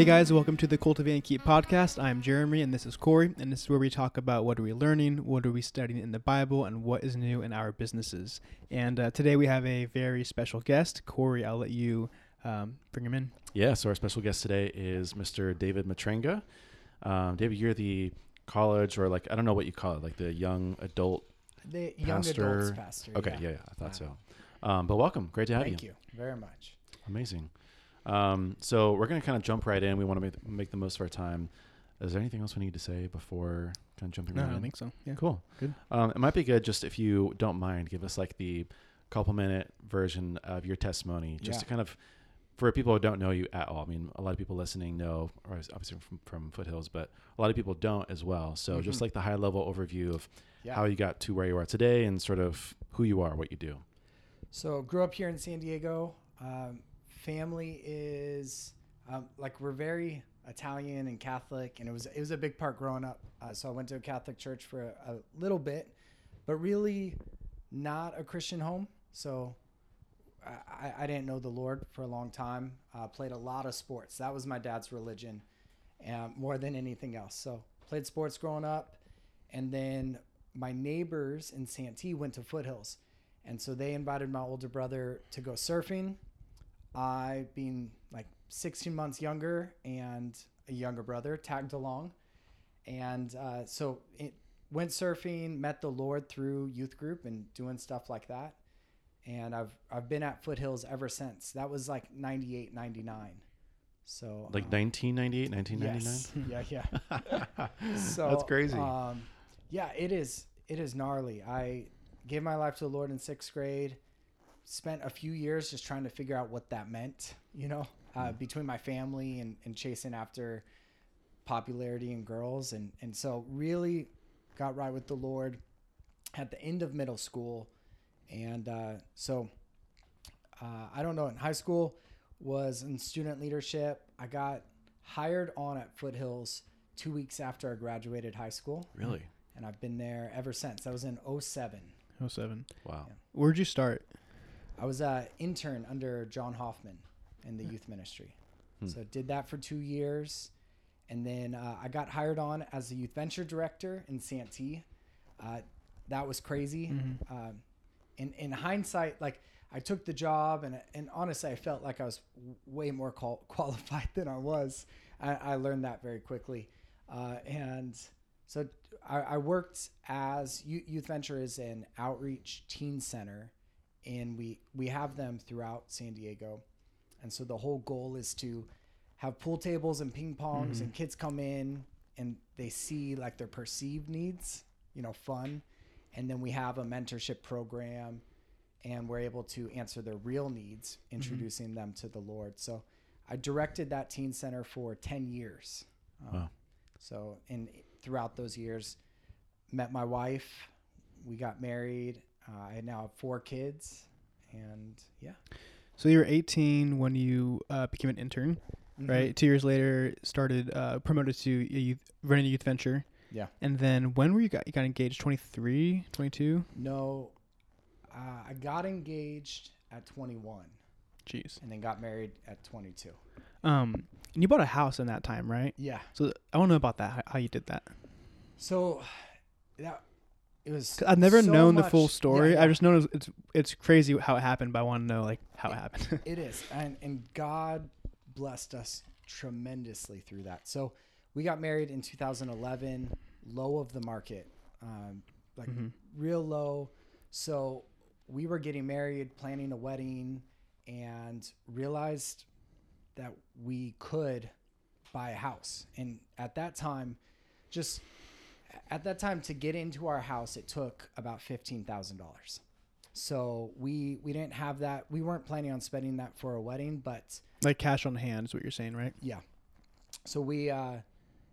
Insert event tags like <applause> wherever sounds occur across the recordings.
Hey guys, welcome to the Cultivate and Keep podcast. I'm Jeremy and this is Corey, and this is where we talk about what are we learning, what are we studying in the Bible, and what is new in our businesses. And uh, today we have a very special guest. Corey, I'll let you um, bring him in. Yeah, so our special guest today is Mr. David Matrenga. Um, David, you're the college or like I don't know what you call it, like the young adult. The young Pastor. adults pastor. Okay, yeah. yeah, yeah I thought Wow. so. Um, but welcome, great to have Thank you. Thank you very much. Amazing. Um, so we're gonna kind of jump right in. We want to make make the most of our time. Is there anything else we need to say before kind of jumping No, right I don't in? think so. Yeah. Cool. Good. Um, it might be good just if you don't mind, give us like the couple minute version of your testimony, just Yeah. to kind of for people who don't know you at all. I mean, a lot of people listening know, or obviously from, from Foothills, but a lot of people don't as well. So just Mhm. like the high level overview of Yeah. how you got to where you are today and sort of who you are, what you do. So grew up here in San Diego. Um, family is um, like we're very Italian and Catholic, and it was it was a big part growing up. Uh, so I went to a Catholic church for a, a little bit, but really not a Christian home. So I, I didn't know the Lord for a long time. Uh, played a lot of sports. That was my dad's religion, um, more than anything else. So played sports growing up, and then my neighbors in Santee went to Foothills, and so they invited my older brother to go surfing. I, being like 16 months younger and a younger brother, tagged along, and uh, so it went surfing. Met the Lord through youth group and doing stuff like that and I've I've been at Foothills ever since. That was like 98, 99. So Like um, 1998, 1999? yes. <laughs> yeah, yeah. <laughs> So That's crazy. Um, yeah, it is. It is gnarly. I gave my life to the Lord in sixth grade. Spent a few years just trying to figure out what that meant. You know, uh, Hmm. between my family and, and chasing after popularity and girls, and and so really got right with the Lord at the end of middle school, and uh, so uh, I don't know. In high school, was in student leadership. I got hired on at Foothills two weeks after I graduated high school, really? and I've been there ever since. I was in 07. 07. Wow. Yeah. Where'd you start? I was an intern under John Hoffman in the youth ministry. Hmm. So did that for two years, and then uh, I got hired on as the youth venture director in Santee. Uh, that was crazy. Mhm. Um, in in hindsight, like I took the job, and and honestly, I felt like I was w- way more qual- <laughs> qualified than I was. I, I learned that very quickly, uh, and so I, I worked as Youth Youth Venture is an outreach teen center, and we we have them throughout San Diego, and so the whole goal is to have pool tables and ping pongs, Mhm. and kids come in and they see like their perceived needs, you know, fun, and then we have a mentorship program, and we're able to answer their real needs, introducing them to the Lord. So I directed that teen center for ten years. Um, Wow. So in throughout those years, met my wife. We got married. Uh, I now have four kids, and yeah, So you were 18 when you uh, became an intern, Mm-hmm. right? Two years later, started uh, promoted to a youth, running a youth venture. Yeah. And then when were you got you got engaged? 23, 22? No, uh, I got engaged at 21, Jeez. and then got married at 22. Um, and you bought a house in that time, right? Yeah. So I want to know about that. How, how you did that? So that it was. I've never so known the full story. yeah. I just know it's, it's it's crazy how it happened, but I want to know like how it happened. <laughs> It is, and and God blessed us tremendously through that. So we got married in 2011, low of the market, um, like Mhm. real low. So we were getting married, planning a wedding, and realized that we could buy a house. And at that time, just at that time to get into our house, it took about fifteen thousand dollars. So we we didn't have that. We weren't planning on spending that for a wedding, but like cash on hand is what you're saying, right? yeah. So we uh,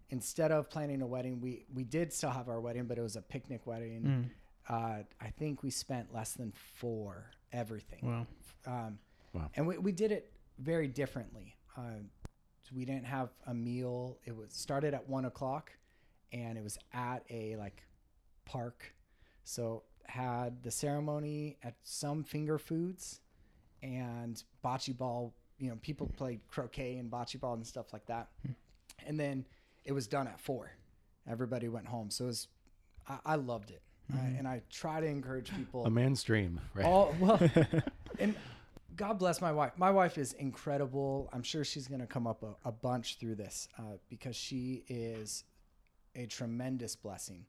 instead of planning a wedding, we we did still have our wedding, but it was a picnic wedding. Mm. Uh, I think we spent less than four everything. Wow. Um, Wow. And we, we did it very differently. Uh, we didn't have a meal. It was started at one o'clock, and it was at a like park. So had the ceremony at some finger foods, and bocce ball you know, people played croquet and bocce ball and stuff like that. And then it was done at four. Everybody went home. So it was, I, I loved it. I, and I try to encourage people. A man's dream, right? All well, <laughs> and God bless my wife. My wife is incredible. I'm sure she's going to come up a, a bunch through this uh, because she is a tremendous blessing.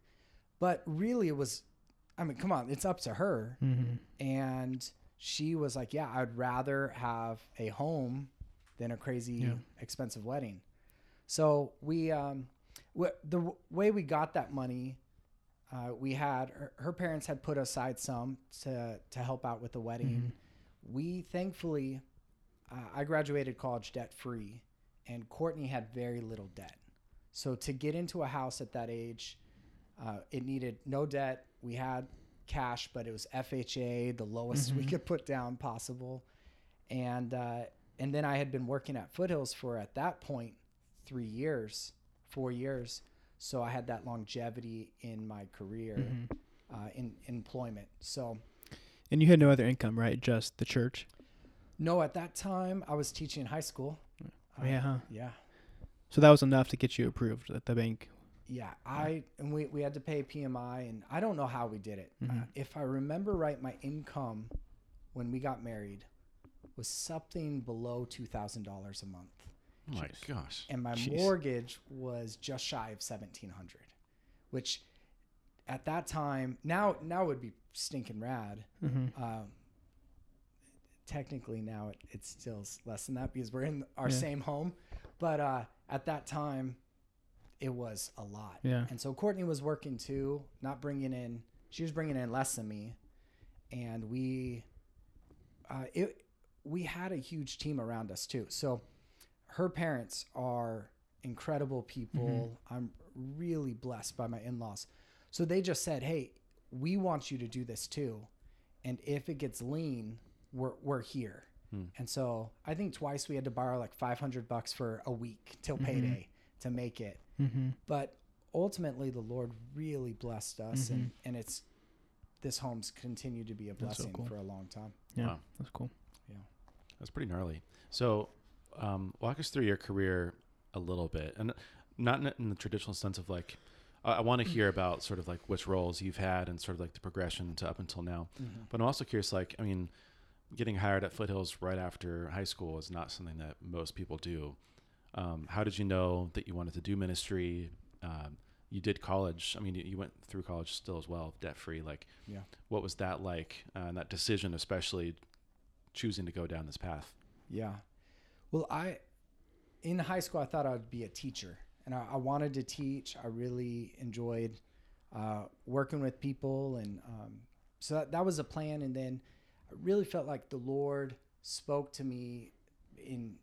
But really, it was. I mean, come on, it's up to her. And she was like, "Yeah, I'd rather have a home than a crazy Yeah. expensive wedding." So we, um, w- the w- way we got that money uh, we had her, her parents had put aside some to to help out with the wedding. We thankfully, uh, I graduated college debt free, and Courtney had very little debt. So to get into a house at that age, uh, it needed no debt. We had cash, but it was FHA, the lowest we could put down possible, and uh, and then I had been working at Foothills for at that point three years, four years. So I had that longevity in my career, uh, in, in employment. So And you had no other income, right? Just the church. no, at that time I was teaching in high school. Oh, yeah, huh? Yeah. So that was enough to get you approved at the bank. Yeah, I and we, we had to pay PMI, and I don't know how we did it. Uh, Mhm. if I remember right, my income when we got married was something below two thousand dollars a month, oh my gosh. and my Jeez. mortgage was just shy of seventeen hundred, which at that time now now would be stinking rad. Mm-hmm. Um, technically now it, it's still s- less than that because we're in our Yeah. same home, but uh, at that time it was a lot. Yeah. And so Courtney was working too, not bringing in. She was bringing in less than me, and we, uh, it, we had a huge team around us too. So, her parents are incredible people. I'm really blessed by my in-laws. So they just said, "Hey, we want you to do this too, and if it gets lean, we're we're here." And so I think twice we had to borrow like 500 bucks for a week till payday to make it Mm-hmm. but ultimately the lord really blessed us and, and it's this home's continued to be a That's so blessing cool. for a long time Yeah, Wow. that's cool. Yeah, that's pretty gnarly. So, um, walk us through your career a little bit, and not in, in the traditional sense of like. I I want to hear about sort of like which roles you've had and sort of like the progression to up until now. But I'm also curious, like, I mean, getting hired at Foothills right after high school is not something that most people do. Um, how did you know that you wanted to do ministry? Um, you did college. I mean, you, you went through college still as well, debt free. Like, Yeah. what was that like? Uh, and that decision, especially choosing to go down this path. yeah well i in high school i thought i would be a teacher and i, I wanted to teach i really enjoyed uh, working with people and um, so that, that was a plan and then i really felt like the lord spoke to me in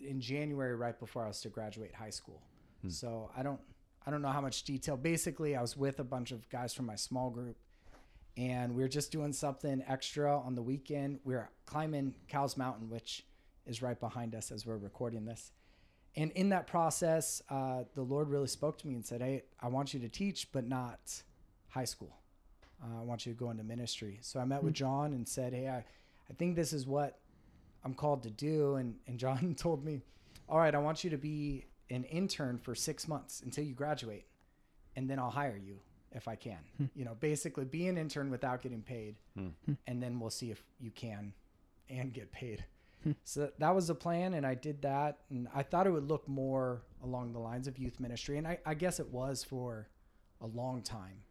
in january right before i was to graduate high school. So i don't i don't know how much detail. Basically i was with a bunch of guys from my small group and we were just doing something extra on the weekend. We were climbing Cowles Mountain which is right behind us as we're recording this. And in that process uh, the lord really spoke to me and said hey i want you to teach but not high school uh, i want you to go into ministry. So i met with mm-hmm. john and said hey i, I think this is what i'm called to do. And, and john <laughs> told me all right i want you to be an intern for six months until you graduate and then i'll hire you if i can. Hmm. You know basically be an intern without getting paid hmm. Hmm. and then we'll see if you can and get paid. So that was the plan and i did that and i thought it would look more along the lines of youth ministry and i, I guess it was for a long time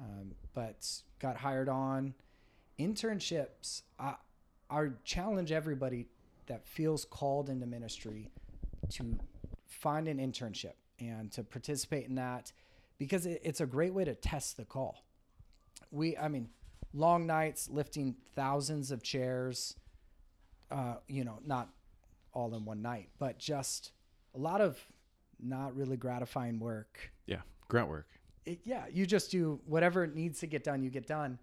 um, but got hired on. Internships I, I challenge everybody that feels called into ministry to find an internship and to participate in that because it, it's a great way to test the call. We i mean long nights lifting thousands of chairs uh, you know not all in one night but just a lot of not really gratifying work. Yeah, grunt work. It, yeah, you just do whatever needs to get done, you get done.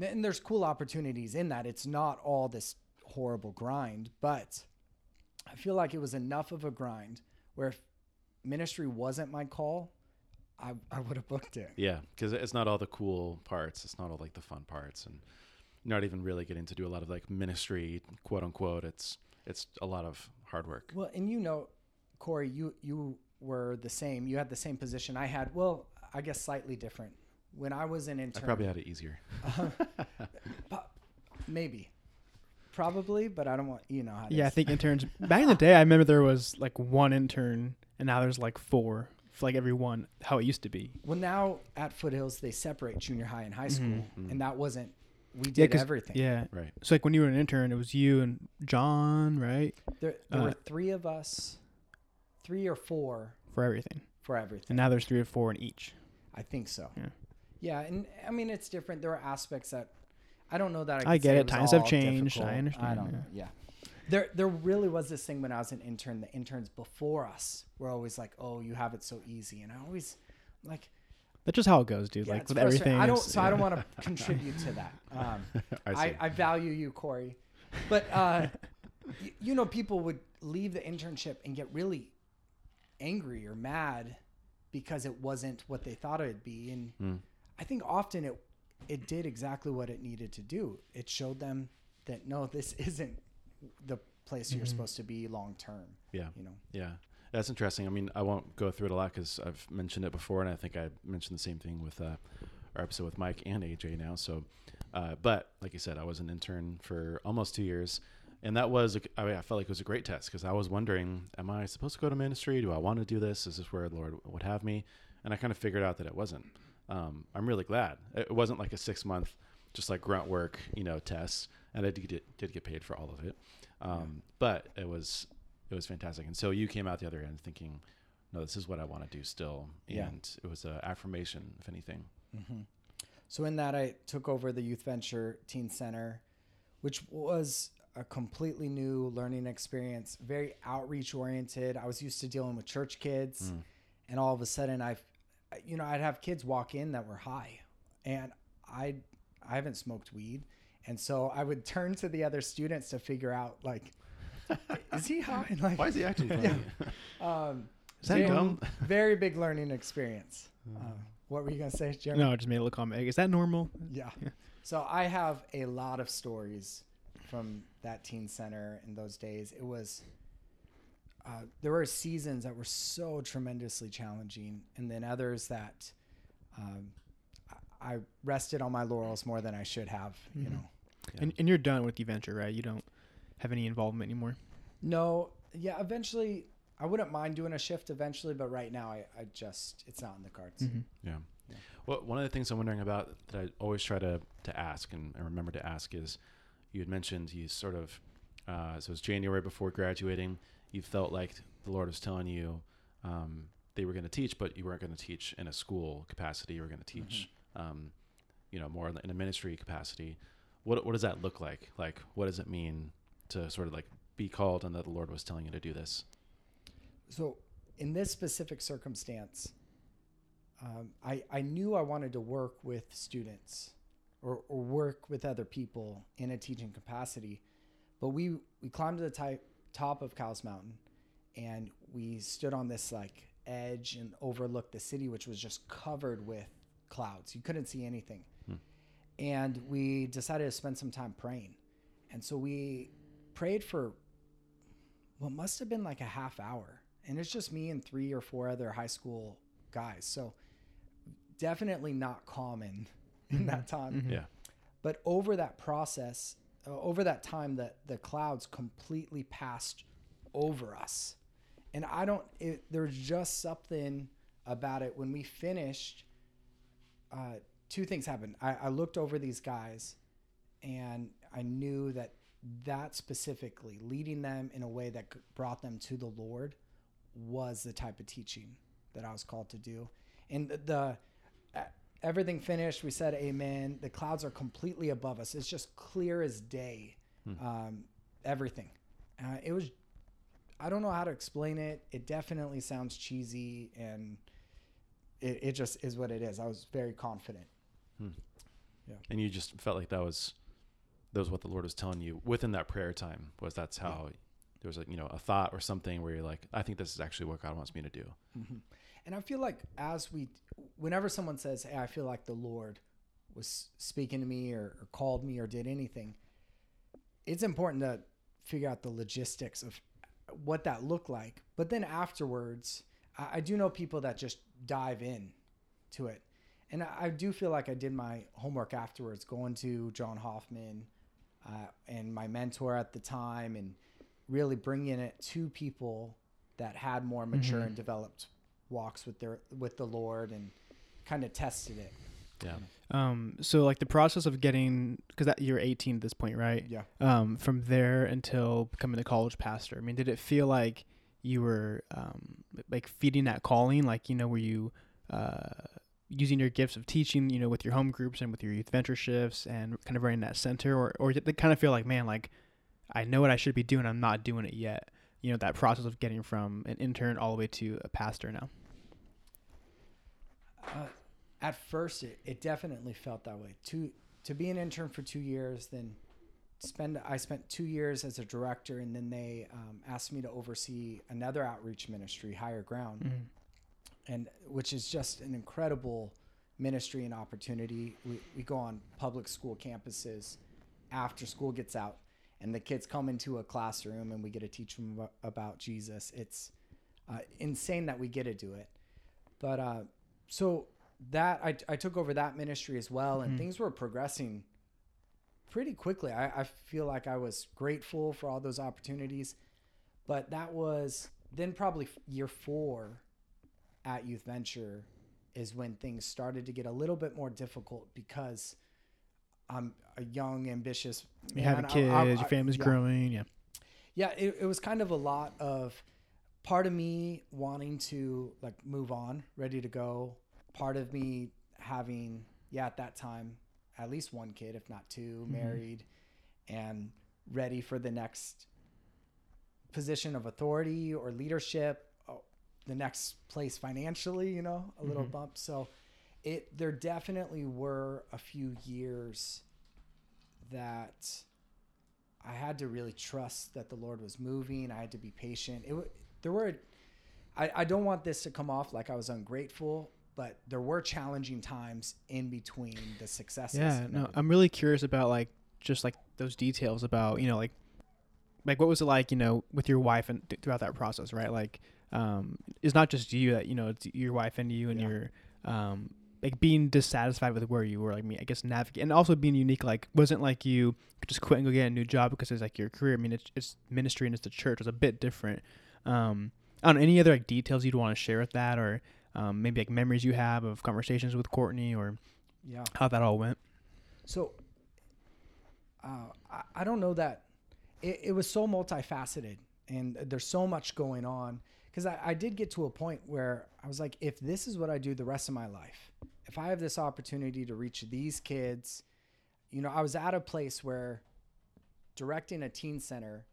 And there's cool opportunities in that. It's not all this horrible grind, but I feel like it was enough of a grind where if ministry wasn't my call, I, I would have booked it. Yeah, because it's not all the cool parts. It's not all like the fun parts, and not even really getting to do a lot of like ministry, quote unquote. It's it's a lot of hard work. Well, and you know, Corey, you you were the same. You had the same position I had. Well, I guess slightly different. When I was an intern, I probably had it easier. <laughs> maybe, probably, but I don't want you know how. it Yeah, I think <laughs> interns back in the day. I remember there was like one intern, and now there's like four like every one. How it used to be. Well, now at Foothills they separate junior high and high school, Mhm. and that wasn't. We Yeah, everything. Yeah. Right. So like when you were an intern, it was you and John, right, There, there Uh, were three of us, three or four for everything. for everything. And now there's three or four in each. I think so. Yeah. Yeah, and I mean it's different. There are aspects that I don't know that I. I get say it. Times have changed. I difficult. I understand, don't yeah. know. Yeah. There, there really was this thing when I was an intern. The interns before us were always like, "Oh, you have it so easy," and I always, like, That's just how it goes, dude. yeah, like with everything. I don't. it's- So I don't want to contribute to that. <laughs> Um, I see. I, I value you, Corey, but uh, y- you know, people would leave the internship and get really angry or mad because it wasn't what they thought it would be, and Mm. I think often it it did exactly what it needed to do. It showed them that no, this <laughs> isn't the place you're Mhm. supposed to be long term. yeah. You know, Yeah, that's interesting. I mean, I won't go through it a lot because I've mentioned it before, and I think I mentioned the same thing with uh, our episode with Mike and AJ now. So, uh, but like you said, I was an intern for almost two years, and that was I, mean, I felt like it was a great test because I was wondering, am I supposed to go to ministry? Do I want to do this? Is this where the Lord would have me? And I kind of figured out that it wasn't. Um, I'm really glad it wasn't like a six month, just like grunt work, you know, test, and I did, did get paid for all of it. Um, But it was it was fantastic. And so you came out the other end thinking, no, this is what I want to do still. And Yeah. it was an affirmation, if anything. so in that I took over the Youth Venture Teen Center, which was a completely new learning experience, very outreach oriented. I was used to dealing with church kids, Mm. and all of a sudden I've, you know, I'd have kids walk in that were high, and I, I haven't smoked weed, and so I would turn to the other students to figure out like, is he <laughs> high? And, Like, Why is he acting funny? <laughs> um, Is that very, dumb? <laughs> very big learning experience. Uh, what were you gonna say, Jeremy? No, I just made a little comment. Is that normal? Yeah. Yeah. So I have a lot of stories from that teen center in those days. It was uh, there were seasons that were so tremendously challenging, and then others that um, I I rested on my laurels more than I should have. You Mhm. know. Yeah. And, and you're done with the venture, right? You don't have any involvement anymore. No. Yeah. Eventually, I wouldn't mind doing a shift eventually, but right now, I, I just it's not in the cards. Mhm. Yeah. Yeah. Well, one of the things I'm wondering about that I always try to, to ask and, and remember to ask is you had mentioned you sort of, uh, so it was January before graduating. You felt like the Lord was telling you um, they were going to teach, but you weren't going to teach in a school capacity. You were going to teach, um, you know, more in a ministry capacity. What, what does that look like? Like, what does it mean to sort of like be called and that the Lord was telling you to do this? So, in this specific circumstance, um, I, I knew I wanted to work with students or, or work with other people in a teaching capacity. But we, we climbed to the ty- top of Cowles Mountain and we stood on this like edge and overlooked the city, which was just covered with clouds. You couldn't see anything. Hmm. And we decided to spend some time praying. And so we prayed for what must have been like a half hour. And it's just me and three or four other high school guys. So definitely not common <laughs> in that time. Mhm. Yeah. But over that process, uh, over that time, that the clouds completely passed over us. And I don't, it, there's just something about it. When we finished, uh, two things happened. I, I looked over these guys and I knew that that specifically, leading them in a way that brought them to the Lord, was the type of teaching that I was called to do. And the, the uh, everything finished. We said amen. The clouds are completely above us. It's just clear as day. Hmm. Um, everything. Uh, it was. I don't know how to explain it. It definitely sounds cheesy, and it, it just is what it is. I was very confident. Yeah. and you just felt like that was that was what the lord was telling you within that prayer time was that's how there was a you know a thought or something where you're like i think this is actually what god wants me to do hmm And I feel like as we, whenever someone says, "Hey, I feel like the Lord was speaking to me or, or called me or did anything, it's important to figure out the logistics of what that looked like. But then afterwards, I, I do know people that just dive in to it. And I, I do feel like I did my homework afterwards, going to John Hoffman uh, and my mentor at the time, and really bringing it to people that had more mature Mhm. and developed walks with their with the Lord, and kind of tested it. Yeah. Um, so like the process of getting because that you're 18 at this point, right? Yeah. Um, from there until becoming a college pastor. I mean, did it feel like you were um, like feeding that calling? Like you know, were you uh, using your gifts of teaching, you know, with your home groups and with your youth venture shifts and kind of running that center, or or did it kind of feel like, man, like I know what I should be doing, I'm not doing it yet. You know, that process of getting from an intern all the way to a pastor now. Uh, at first, it, it definitely felt that way. To to be an intern for two years, then spend I spent two years as a director, and then they um, asked me to oversee another outreach ministry, Higher Ground, Mm-hmm. and which is just an incredible ministry and opportunity. We we go on public school campuses after school gets out, and the kids come into a classroom, and we get to teach them abo- about Jesus. It's uh, insane that we get to do it, but uh, so that I, I took over that ministry as well and Mhm. things were progressing pretty quickly I, I feel like i was grateful for all those opportunities but that was then probably year four at youth venture is when things started to get a little bit more difficult because i'm a young ambitious You man. having I- kids, I- your I- family's yeah growing, yeah. yeah it, it was kind of a lot of part of me wanting to like move on ready to go part of me having yeah at that time at least one kid if not 2 Mhm. married and ready for the next position of authority or leadership oh, the next place financially you know a little Mhm. bump so it there definitely were a few years that I had to really trust that the Lord was moving. I had to be patient. It there were I, I don't want this to come off like I was ungrateful, but there were challenging times in between the successes. Yeah, no. I'm really curious about like just like those details about you know like like what was it like you know with your wife and th- throughout that process, right? Like, um, it's not just you that you know it's your wife and you and Yeah. your um like being dissatisfied with where you were. Like me, I guess navigate and also being unique. Like, wasn't like you could just quit and go get a new job because it's like your career. I mean, it's it's ministry and it's the church. It's a bit different. Um, I any other like details you'd want to share with that or. Um, maybe like memories you have of conversations with Courtney or yeah. how that all went. So uh, I, I don't know that it, it was so multifaceted and there's so much going on because I, I did get to a point where I was like, if this is what I do the rest of my life, if I have this opportunity to reach these kids, you know, I was at a place where directing a teen center,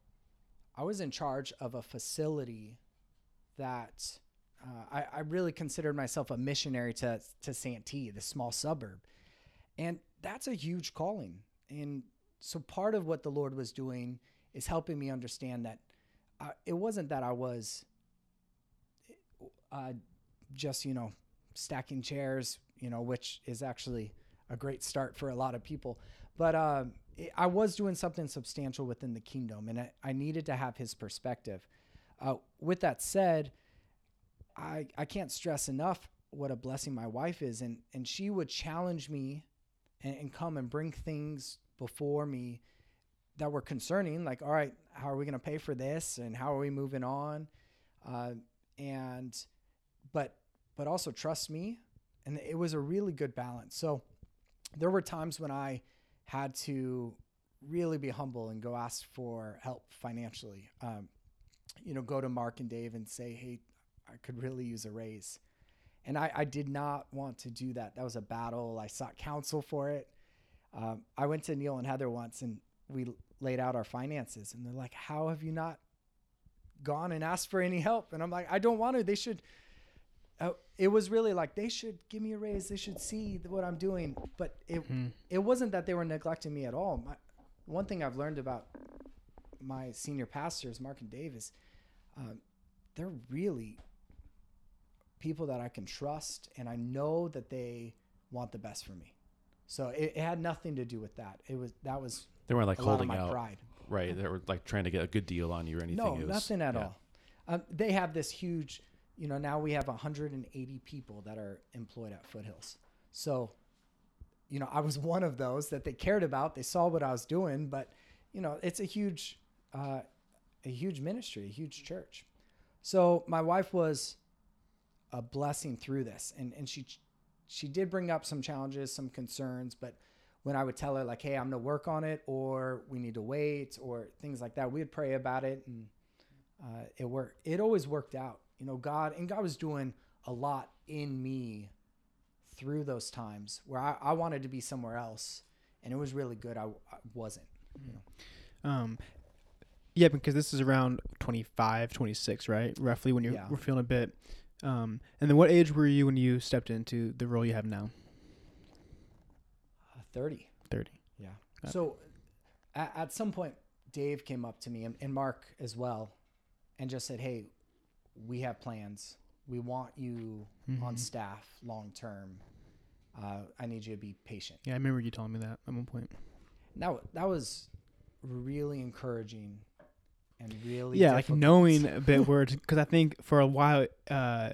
I was in charge of a facility that uh, I, I really considered myself a missionary to to Santee, the small suburb, and that's a huge calling. And so part of what the Lord was doing is helping me understand that uh, it wasn't that I was uh, just you know stacking chairs, you know, which is actually a great start for a lot of people, but it, I was doing something substantial within the kingdom, and I, I needed to have His perspective. Uh, with that said, I I can't stress enough what a blessing my wife is, and and she would challenge me, and, and come and bring things before me that were concerning, like all right, how are we going to pay for this, and how are we moving on, uh, and but but also trust me, and it was a really good balance. So there were times when I had to really be humble and go ask for help financially. Um, you know, go to Mark and Dave and say, hey, I could really use a raise. And I, I did not want to do that. That was a battle. I sought counsel for it. Um, I went to Neil and Heather once and we laid out our finances. And they're like, How have you not gone and asked for any help? And I'm like, I don't want to. They should. It was really like they should give me a raise. They should see what I'm doing. But it Hmm. it wasn't that they were neglecting me at all. My, one thing I've learned about my senior pastors, Mark and Dave, is um, they're really people that I can trust, and I know that they want the best for me. So it, it had nothing to do with that. It was that was They weren't like a lot of holding my out, pride. right? They were like trying to get a good deal on you or anything. No, was- nothing at yeah. all. Um, they have this huge, you know, now we have 180 people that are employed at Foothills. So, you know, I was <laughs> one of those that they cared about. They saw what I was doing, but, you know, it's a huge, uh, a huge ministry, a huge church. So my wife was a blessing through this, and and she she did bring up some challenges, some concerns, but when I would tell her like, "Hey, I'm gonna work on it," or "We need to wait," or things like that, we would pray about it, and uh, it worked. It always worked out, you know. God and God was doing a lot in me through those times where I, I wanted to be somewhere else, and it was really good. I, I wasn't. You know. Um, yeah, because this is around 25, 26, right? Roughly when you're Yeah. we're feeling a bit. Um, and then what age were you when you stepped into the role you have now? Uh, Thirty. 30. Yeah. So at, at some point, Dave came up to me and, and Mark as well and just said, Hey, we have plans. We want you on Mhm. staff long term. Uh, I need you to be patient. Yeah, I remember you telling me that at one point. That, that was really encouraging and really yeah, like knowing <laughs> a bit where because I think for a while, uh,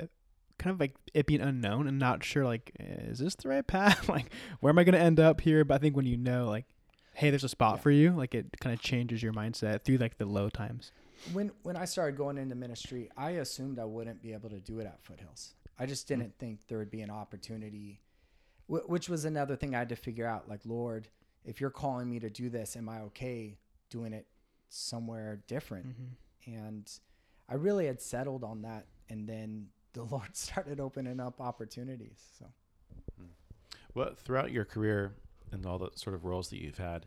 kind of like it being unknown and not sure, like, is this the right path? <laughs> like, where am I going to end up here? But I think when you know, like, hey, there's a spot Yeah. for you, like, it kind of changes your mindset through like the low times. When when I started going into ministry, I assumed I wouldn't be able to do it at Foothills. I just Hmm. didn't think there would be an opportunity, wh- which was another thing I had to figure out. Like, Lord, if you're calling me to do this, am I okay doing it somewhere different? Mm-hmm. And I really had settled on that, and then <laughs> the Lord started opening up opportunities. So Well, throughout your career and all the sort of roles that you've had,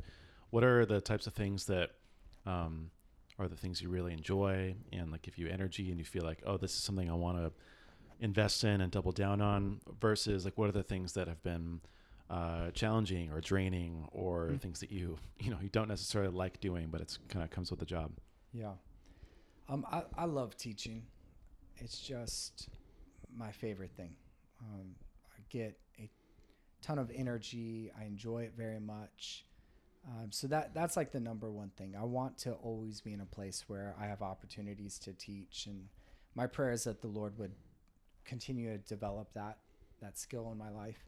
what are the types of things that um, are the things you really enjoy and like give you energy and you feel like, oh, this is something I want to invest in and double down on versus like what are the things that have been uh, challenging or draining or Mm. things that you you know you don't necessarily like doing but it's kind of comes with the job Yeah. Um, I, I love teaching. It's just my favorite thing. Um, I get a ton of energy. I enjoy it very much. Um, so that that's like the number one thing. I want to always be in a place where I have opportunities to teach, and my prayer is that the Lord would continue to develop that that skill in my life.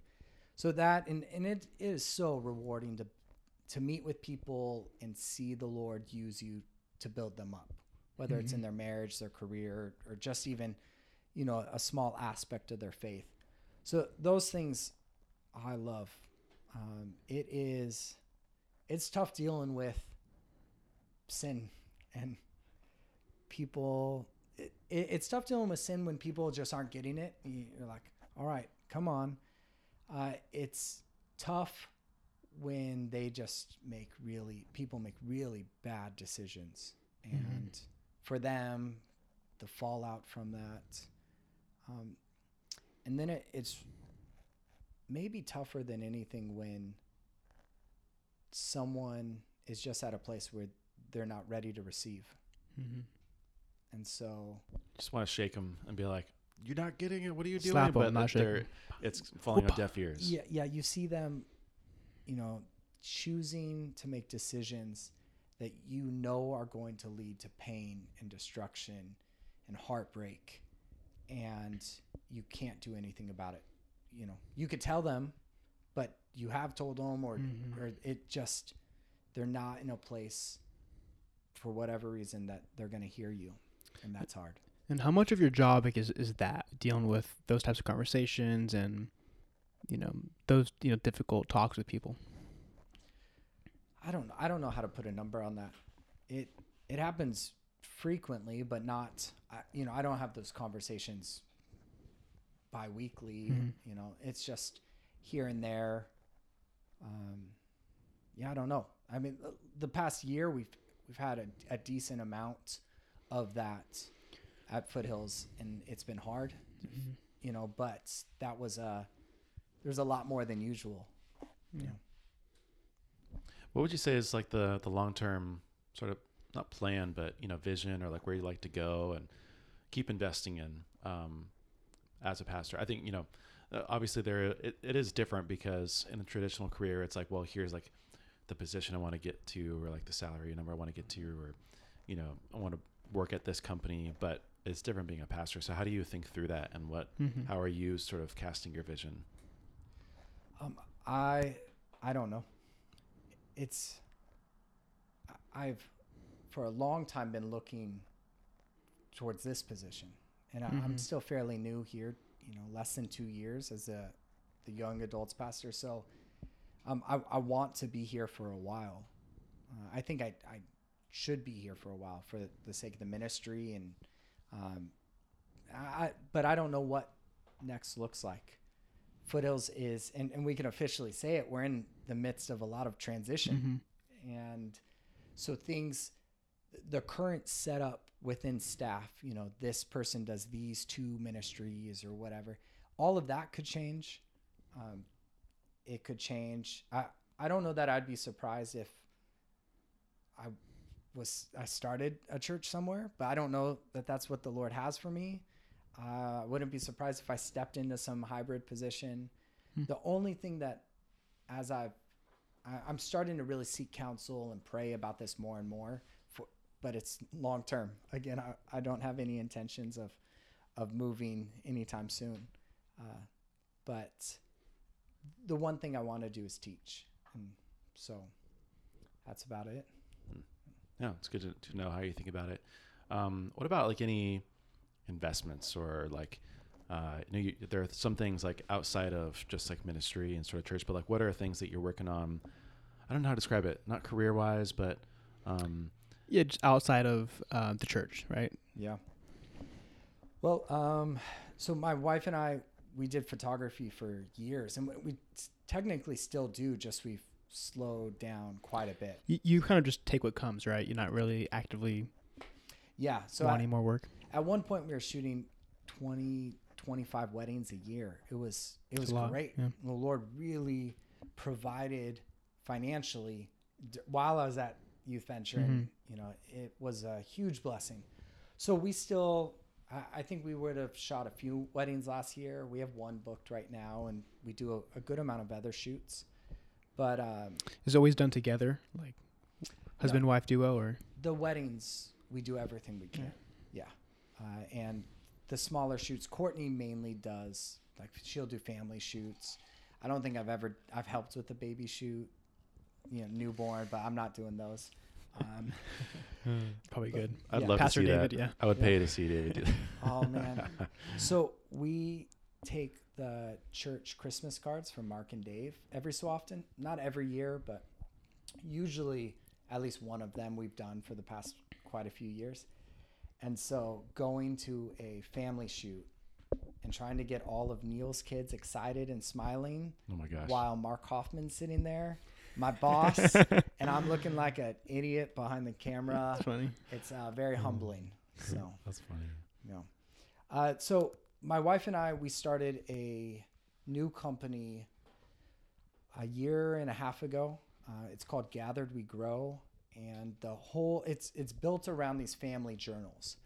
So that and and it, it is so rewarding to to meet with people and see the Lord use you to build them up, whether it's in Mhm. their marriage, their career, or just even, you know, a small aspect of their faith. So those things I love. Um, it is, it's tough dealing with sin and people. It, it, it's tough dealing with sin when people just aren't getting it. You- You're like, all right, come on. Uh, it's tough when they just make really people make really bad decisions and for them the fallout from that um, and then it, it's maybe tougher than anything when someone is just at a place where they're not ready to receive. Mm-hmm. and so just want to shake them and be like you're not getting it. What are you doing? Slap 'em, but not shake they're 'em. it's falling on deaf ears. Yeah yeah you see them you know choosing to make decisions that you know are going to lead to pain and destruction and heartbreak and you can't do anything about it you know. You could tell them but you have told them or Mhm. or it just they're not in a place for whatever reason that they're going to hear you and that's hard And how much of your job like, is is that dealing with those types of conversations and you know those you know difficult talks with people? I don't I don't know how to put a number on that. It it happens frequently, but not I, you know I don't have those conversations bi-weekly. Mhm. You know, it's just here and there. Um, yeah, I don't know. I mean, the- the past year we've we've had a, a decent amount of that at Foothills, and it's been hard. You know, but that was a there's a lot more than usual. Yeah. What would you say is like the the long term sort of not plan, but you know, vision or like where you like to go and keep investing in um, as a pastor? I think you know uh, obviously there it, it is different because in a traditional career it's like well here's like the position I want to get to or like the salary number I want to get to or you know I want to work at this company but it's different being a pastor so how do you think through that and what Mhm. how are you sort of casting your vision Um, I I don't know. It's I've for a long time been looking towards this position, and I, I'm Mhm. still fairly new here. You know, less than two years as a the young adults pastor. So, um, I I want to be here for a while. Uh, I think I I should be here for a while for the sake of the ministry and um, I but I don't know what next looks like. Foothills is, and, and we can officially say it, we're in the midst of a lot of transition. Mhm. And so things, the current setup within staff, you know, this person does these two ministries or whatever, all of that could change. Um, it could change. I, I don't know that I'd be surprised if I was, I started a church somewhere, but I don't know that that's what the Lord has for me. Uh, I wouldn't be surprised if I stepped into some hybrid position. Hmm. The only thing that, as I've, I, I'm starting to really seek counsel and pray about this more and more, but it's long term. Again, I, I don't have any intentions of, of moving anytime soon. Uh, but the one thing I want to do is teach, and so that's about it. yeah it's good to, to know how you think about it um, what about like any investments or like uh, you know you, there are some things like outside of just like ministry and sort of church but like what are things that you're working on i don't know how to describe it not career wise but um, Yeah, just outside of uh, the church, right? Yeah. Well, um, so my wife and I, we did photography for years, and we, technically still do. Just we've slowed down quite a bit. You, you kind of just take what comes, right? You're not really actively Yeah. So wanting I, more work. at one point we were shooting 20, 25 weddings a year. It was it was great. yeah. The Lord really provided financially d- while I was at Youth Venture, and Mhm. you know it was a huge blessing. So we still, I, I think we would have shot a few weddings last year. We have one booked right now, and we do a, a good amount of other shoots. But um, Is always done together, like husband wife duo, or the weddings we do everything we can yeah, Uh, and the smaller shoots courtney mainly does like she'll do family shoots i don't think i've ever i've helped with the baby shoot you know newborn but i'm not doing those um, <laughs> probably But- good. i'd Yeah. love Pastor to see David, that yeah. i would Yeah. pay to see david do that. <laughs> oh man <laughs> so we take the church christmas cards from mark and dave every so often not every year but usually at least one of them we've done for the past quite a few years and so going to a family shoot and trying to get all of neil's kids excited and smiling oh my gosh while mark hoffman's sitting there my boss <laughs> and i'm looking like an idiot behind the camera That's funny. it's uh, very humbling <laughs> so that's funny no. Uh, so my wife and I, we started a new company a year and a half ago. Uh, it's called Gathered We Grow, and the whole it's it's built around these family journals.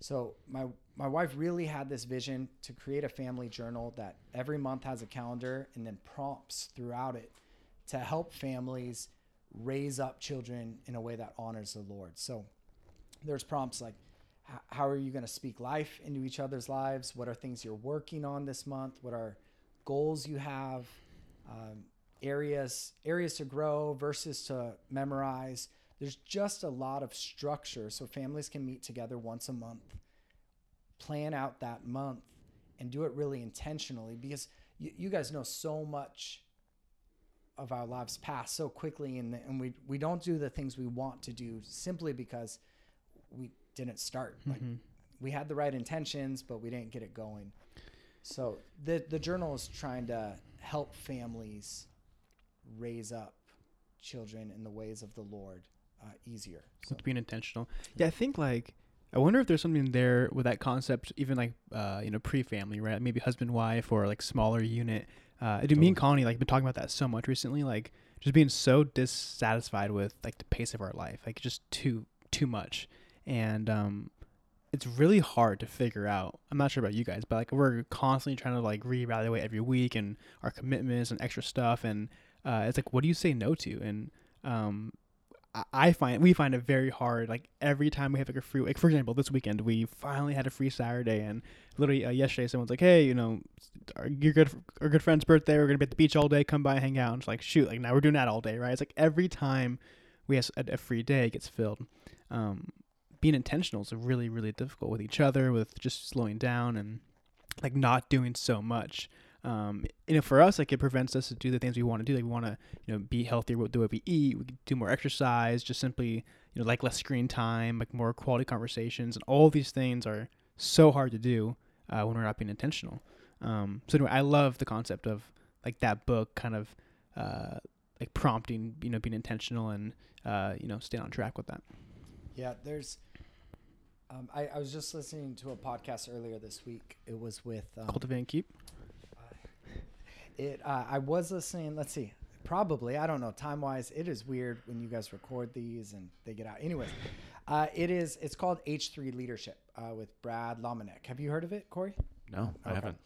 So my my wife really had this vision to create a family journal that every month has a calendar and then prompts throughout it to help families raise up children in a way that honors the Lord. So there's prompts like how are you going to speak life into each other's lives? What are things you're working on this month? What are goals you have? Um, areas areas to grow versus to memorize. There's just a lot of structure so families can meet together once a month, plan out that month, and do it really intentionally because you, you guys know so much of our lives pass so quickly and, and we, we don't do the things we want to do simply because we didn't start like Mhm. we had the right intentions but we didn't get it going so the the journal is trying to help families raise up children in the ways of the lord uh, easier so with being intentional. Yeah, I think like I wonder if there's something there with that concept, even like uh, you know pre-family, right? Maybe husband wife or like smaller unit. Uh, dude, me and Connie like been talking about that so much recently, like just being so dissatisfied with like the pace of our life, like just too too much, and um, it's really hard to figure out. I'm not sure about you guys, but like we're constantly trying to like reevaluate every week and our commitments and extra stuff, and uh, it's like, what do you say no to? And um, I- find we find it very hard. Like every time we have like a free, like for example, this weekend we finally had a free Saturday, and literally uh, yesterday someone's like, "Hey, you know, our, your good our good friend's birthday. We're gonna be at the beach all day. Come by hang out." And it's like, shoot, like now we're doing that all day, right? It's like every time we have a, a free day gets filled. Um, being intentional is really really difficult with each other, with just slowing down and like not doing so much. Um, you know, for us, like it prevents us to do the things we want to do. Like we want to, you know, be healthier with the way we eat. We do more exercise. Just simply, you know, like less screen time, like more quality conversations, and all these things are so hard to do uh, when we're not being intentional. Um, so anyway, I love the concept of like that book, kind of uh, like prompting, you know, being intentional and uh, you know, staying on track with that. Yeah, there's. Um, I, I was just listening to a podcast earlier this week. It was with um, Cultivate and keep. It. Uh, I was listening. Let's see. Probably I don't know time wise. It is weird when you guys record these and they get out. Anyways, uh, it is. It's called H three Leadership uh, with Brad Lomenick. Have you heard of it, Corey? No, I Okay. haven't.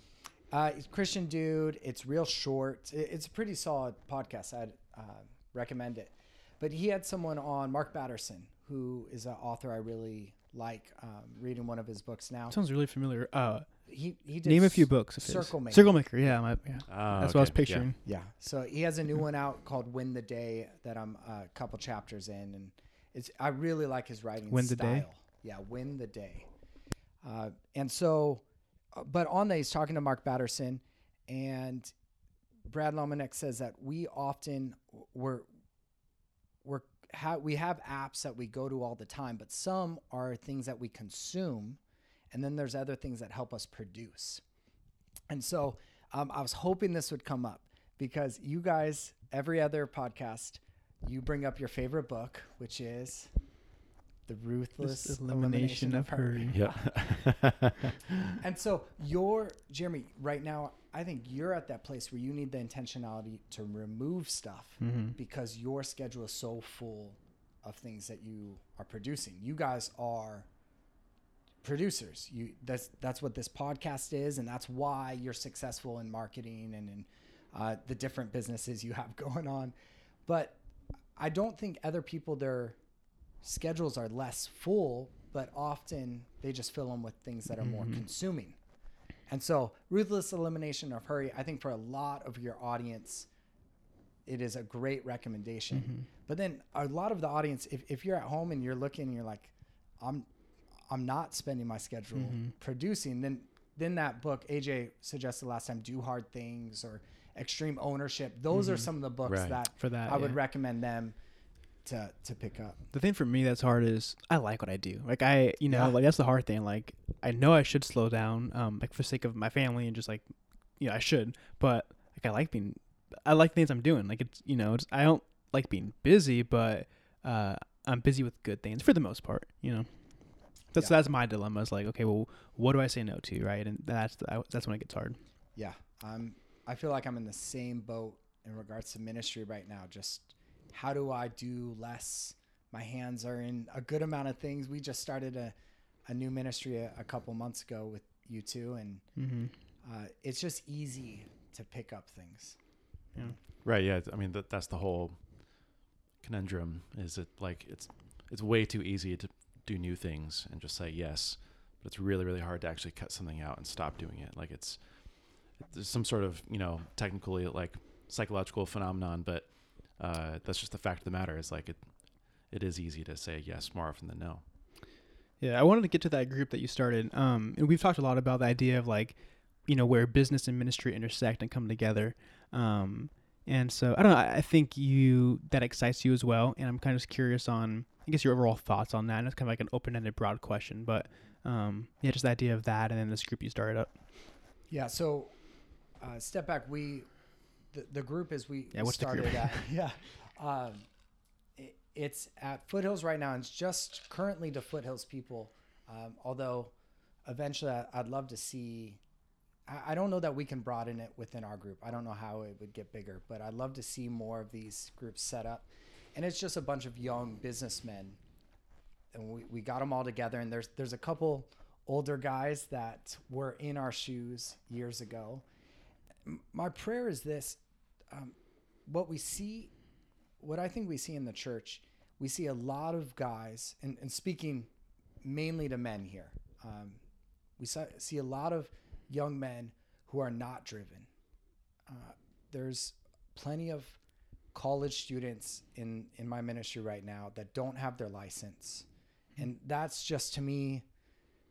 Uh, Christian dude. It's real short. It- It's a pretty solid podcast. I'd uh, recommend it. But he had someone on, Mark Batterson, who is an author I really like. Um, reading one of his books now. Sounds really familiar. He he did name a few books. Of his. Circle Maker. Circle Maker. Yeah, my, yeah. Ah, That's what I was okay, yeah. picturing. Yeah. So he has a new one out called Win the Day that I'm a couple chapters in, and it's I really like his writing Win the style. Day? Yeah, Win the Day. Uh, and so, uh, but on that he's talking to Mark Batterson, and Brad Lomenick says that we often we're we're ha- we have apps that we go to all the time, but some are things that we consume, and then there's other things that help us produce. And so um, I was hoping this would come up because you guys, every other podcast, you bring up your favorite book, which is The Ruthless This elimination of hurry. Yeah. <laughs> And so you're, Jeremy, right now, I think you're at that place where you need the intentionality to remove stuff Mm-hmm. because your schedule is so full of things that you are producing. You guys are producers. You that's that's what this podcast is, and that's why you're successful in marketing and in uh, the different businesses you have <laughs> going on. But I don't think other people their schedules are less full, but often they just fill them with things that are more consuming. And so, ruthless elimination of hurry, I think for a lot of your audience, it is a great recommendation. But then a lot of the audience, if, if you're at home and you're looking and you're like, I'm I'm not spending my schedule producing, then then that book AJ suggested last time, Do Hard Things or Extreme Ownership. Those are some of the books Right. that For that, I would recommend them to to pick up. the thing for me that's hard is I like what I do. Like I, you know, Yeah. like that's the hard thing. Like I know I should slow down, um, like for sake of my family and just like, you know, I should. But like I like being, I like things I'm doing. Like it's, you know, it's, I don't like being busy, but uh, I'm busy with good things for the most part. You know, that's Yeah. that's my dilemma. Is like, okay, well, what do I say no to, right? And that's the, that's when it gets hard. Yeah, I'm. I feel like I'm in the same boat in regards to ministry right now. Just how do I do less? My hands are in a good amount of things. We just started a, a new ministry a, a couple months ago with you two, and Mm-hmm. uh, it's just easy to pick up things. Yeah. Right. Yeah. I mean, that, that's the whole conundrum. Is it like it's it's way too easy to do new things and just say yes, but it's really really hard to actually cut something out and stop doing it. Like it's there's some sort of you know technically like psychological phenomenon, but uh, that's just the fact of the matter. Is like it it is easy to say yes more often than no. Yeah, I wanted to get to that group that you started. Um, and we've talked a lot about the idea of like, you know, where business and ministry intersect and come together. Um, and so I don't know. I think you that excites you as well. And I'm kind of just curious on, I guess, your overall thoughts on that. And it's kind of like an open-ended, broad question, but um, yeah, just the idea of that, and then this group you started up. Yeah. So, uh, step back. We, the, the group is we Yeah, what's the group? at. <laughs> Yeah. Um, it, it's at Foothills right now, and it's just currently to Foothills people. Um, although, eventually, I, I'd love to see. I, don't know that we can broaden it within our group. I don't know how it would get bigger, but I'd love to see more of these groups set up. And it's just a bunch of young businessmen and we, we got them all together. And there's there's a couple older guys that were in our shoes years ago. My prayer is this: um, what we see, what I think we see in the church, we see a lot of guys, and, and speaking mainly to men here, um, we see a lot of young men who are not driven. Uh, there's plenty of college students in in my ministry right now that don't have their license. And that's just to me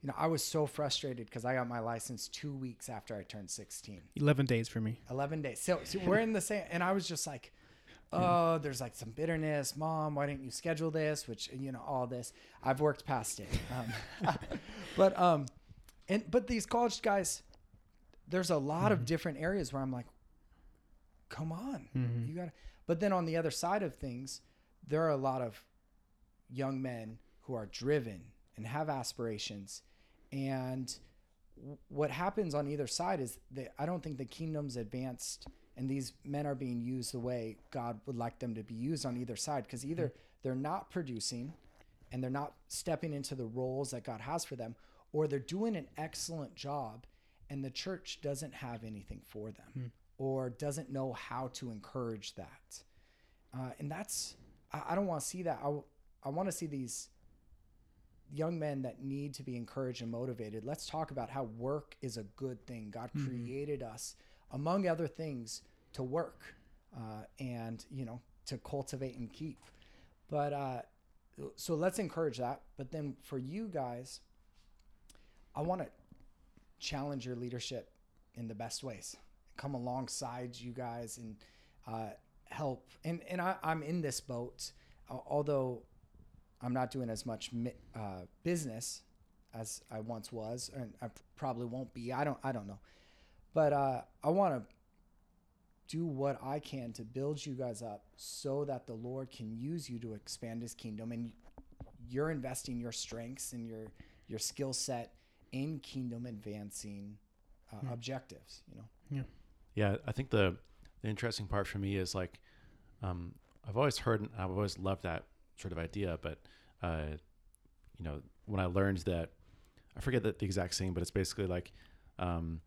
you know i was so frustrated because i got my license two weeks after i turned 16 11 days for me. 11 days. So, so we're in the same and i was just like <laughs> oh there's like some bitterness. Mom why didn't you schedule this? Which you know all this. I've worked past it. Um, <laughs> but um and but these college guys there's a lot of different areas where i'm like come on. Mhm. you gotta but then on the other side of things there are a lot of young men who are driven and have aspirations. And w- what happens on either side is that i don't think the kingdom's advanced and these men are being used the way god would like them to be used on either side because either they're not producing and they're not stepping into the roles that god has for them or they're doing an excellent job and the church doesn't have anything for them or doesn't know how to encourage that uh, and that's I, I don't want to see that. I want to see these young men that need to be encouraged and motivated. Let's talk about how work is a good thing. God created us, among other things, to work uh, and you know to cultivate and keep. But uh, so let's encourage that. But then for you guys, I want to challenge your leadership in the best ways. Come alongside you guys and uh, help. And and I, I'm in this boat, uh, although I'm not doing as much uh, business as I once was, and I probably won't be. I don't I don't know, but uh, I want to do what I can to build you guys up so that the Lord can use you to expand His kingdom, and you're investing your strengths and your your skill set in kingdom advancing uh, objectives. You know. Yeah, Yeah. I think the the interesting part for me is like um, I've always heard and I've always loved that sort of idea, but uh, you know when I learned that I forget the, the exact saying, but it's basically like um,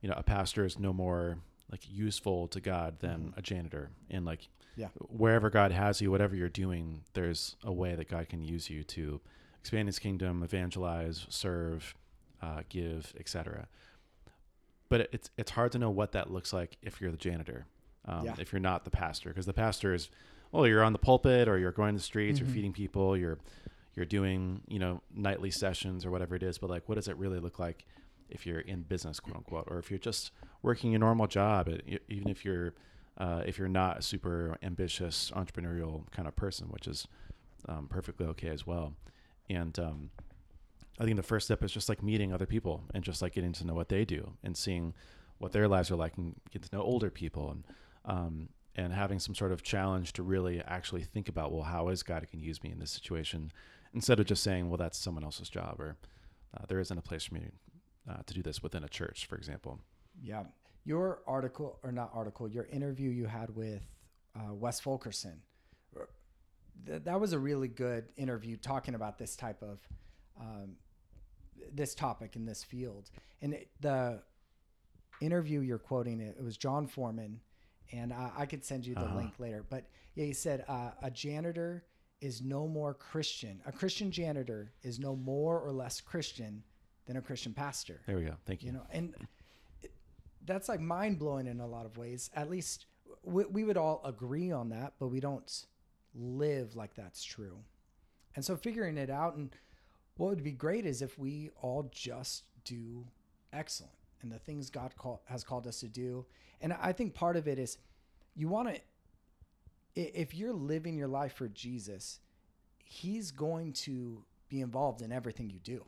you know a pastor is no more like useful to God than a janitor, and like Yeah. wherever God has you, whatever you're doing, there's a way that God can use you to expand His kingdom, evangelize, serve, uh, give, etc but it's it's hard to know what that looks like if you're the janitor, um, Yeah. if you're not the pastor, because the pastor is, well, you're on the pulpit or you're going to the streets, Mhm. you're feeding people, you're you're doing you know nightly sessions or whatever it is. But like, what does it really look like if you're in business, quote unquote, or if you're just working a normal job, even if you're uh, if you're not a super ambitious entrepreneurial kind of person, which is um, perfectly okay as well. And um, I think the first step is just like meeting other people and just like getting to know what they do and seeing what their lives are like and get to know older people and um, and having some sort of challenge to really actually think about well how is God can use me in this situation instead of just saying well that's someone else's job or uh, there isn't a place for me uh, to do this within a church for example Yeah. Your article, or not article, your interview you had with uh, Wes Fulkerson, th- that was a really good interview talking about this type of, um, this topic in this field. And it, the interview you're quoting, it, it was John Foreman, and I, I could send you the Uh-huh. link later. But yeah, he said uh, a janitor is no more Christian. A Christian janitor is no more or less Christian than a Christian pastor there we go thank you, you know and it, that's like mind blowing in a lot of ways at least we, we would all agree on that but we don't live like that's true and so figuring it out and what would be great is if we all just do excellent and the things god call, has called us to do and i think part of it is you want to if you're living your life for jesus he's going to be involved in everything you do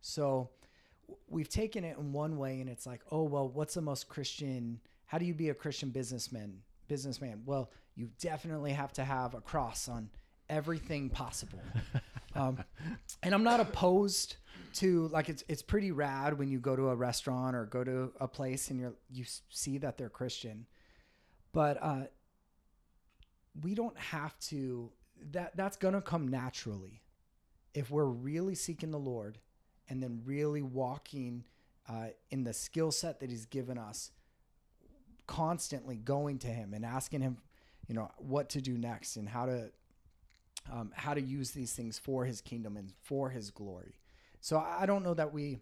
so we've taken it in one way and it's like, oh well, what's the most Christian how do you be a Christian businessman businessman? Well, you definitely have to have a cross on everything possible. <laughs> um, <laughs> and I'm not opposed to like it's it's pretty rad when you go to a restaurant or go to a place and you're you see that they're Christian. But uh we don't have to that that's to come naturally if we're really seeking the Lord and then really walking uh, in the skill set that He's given us, constantly going to Him and asking Him, you know, what to do next and how to um, how to use these things for His kingdom and for His glory. So I I don't know that we.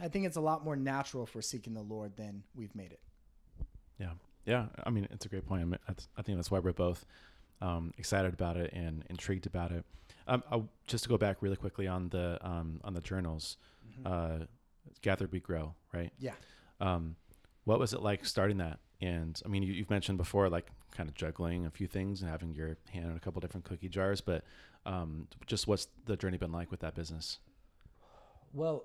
I think it's a lot more natural if we're seeking the Lord than we've made it. Yeah, yeah. I mean, it's a great point. I, mean, that's, I think that's why we're both um, excited about it and intrigued about it. Um, I'll, just to go back really quickly on the um, on the journals, uh, gather, be, grow, right? Yeah. Um, what was it like starting that? And I mean, you, you've mentioned before, like kind of juggling a few things and having your hand in a couple different cookie jars, but um, just what's the journey been like with that business? Well,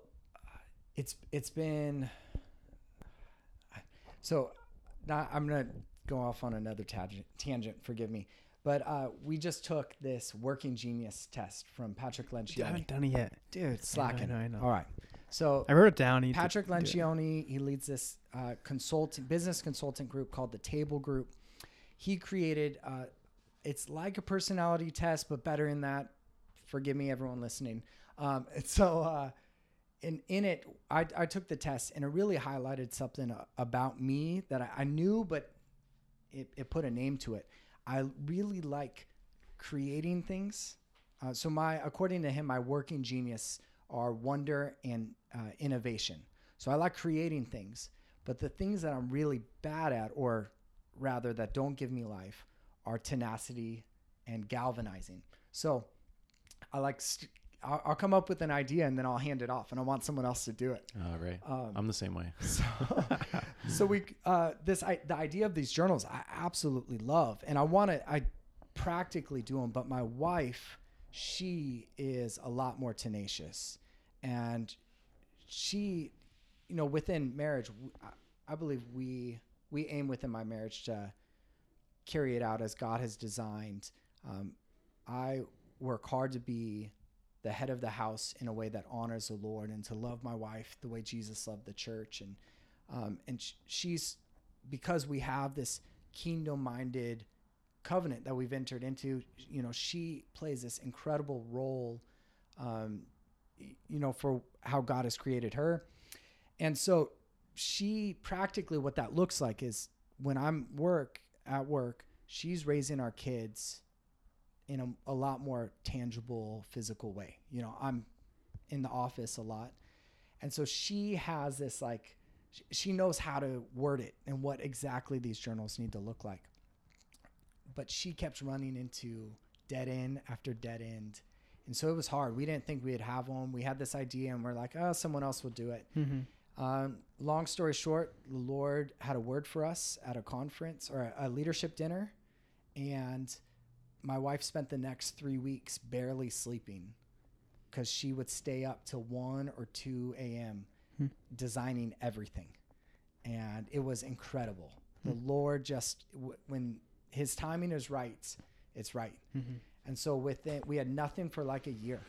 it's it's been so. Now I'm gonna go off on another tangent. Tangent, forgive me, but uh, we just took this working genius test from Patrick I Lencioni. haven't done it yet. Dude, slacking. I know, I know. All right, so I wrote it down. You Patrick did- do. Lencioni, he leads this uh, consulting business consulting group called the Table Group. He created uh, it's like a personality test, but better in that. Forgive me, everyone listening. Um, and <laughs> so uh, in in it, I, I took the test and it really highlighted something about me that I, I knew, but it, it put a name to it. I really like creating things. Uh, so my, according to him, my working genius are wonder and uh, innovation. So I like creating things, but the things that I'm really bad at, or rather that don't give me life, are tenacity and galvanizing. So I like, st- I'll, I'll come up with an idea and then I'll hand it off, and I want someone else to do it. Uh, right. Um, I'm the same way. <laughs> so, so we uh, this I, the idea of these journals I absolutely love, and I want to I practically do them. But my wife, she is a lot more tenacious, and she, you know, within marriage, I believe we we aim within my marriage to carry it out as God has designed. Um, I work hard to be the head of the house in a way that honors the Lord and to love my wife the way Jesus loved the church. And um, and sh- she's because we have this kingdom-minded covenant that we've entered into. You know, she plays this incredible role. Um, you know, for how God has created her, and so she practically what that looks like is when I'm work at work, she's raising our kids in a, a lot more tangible physical way. You know, I'm in the office a lot. And so she has this like she knows how to word it and what exactly these journals need to look like. But she kept running into dead end after dead end. And so it was hard. We didn't think we'd have one. We had this idea and we're like, oh, someone else will do it. Mhm. Um, long story short, the Lord had a word for us at a conference or a, a leadership dinner, and my wife spent the next three weeks barely sleeping because she would stay up till one or two a.m. Hmm. designing everything, and it was incredible. The Hmm. Lord just w- when His timing is right, it's right. Mhm. And so with it, we had nothing for like a year.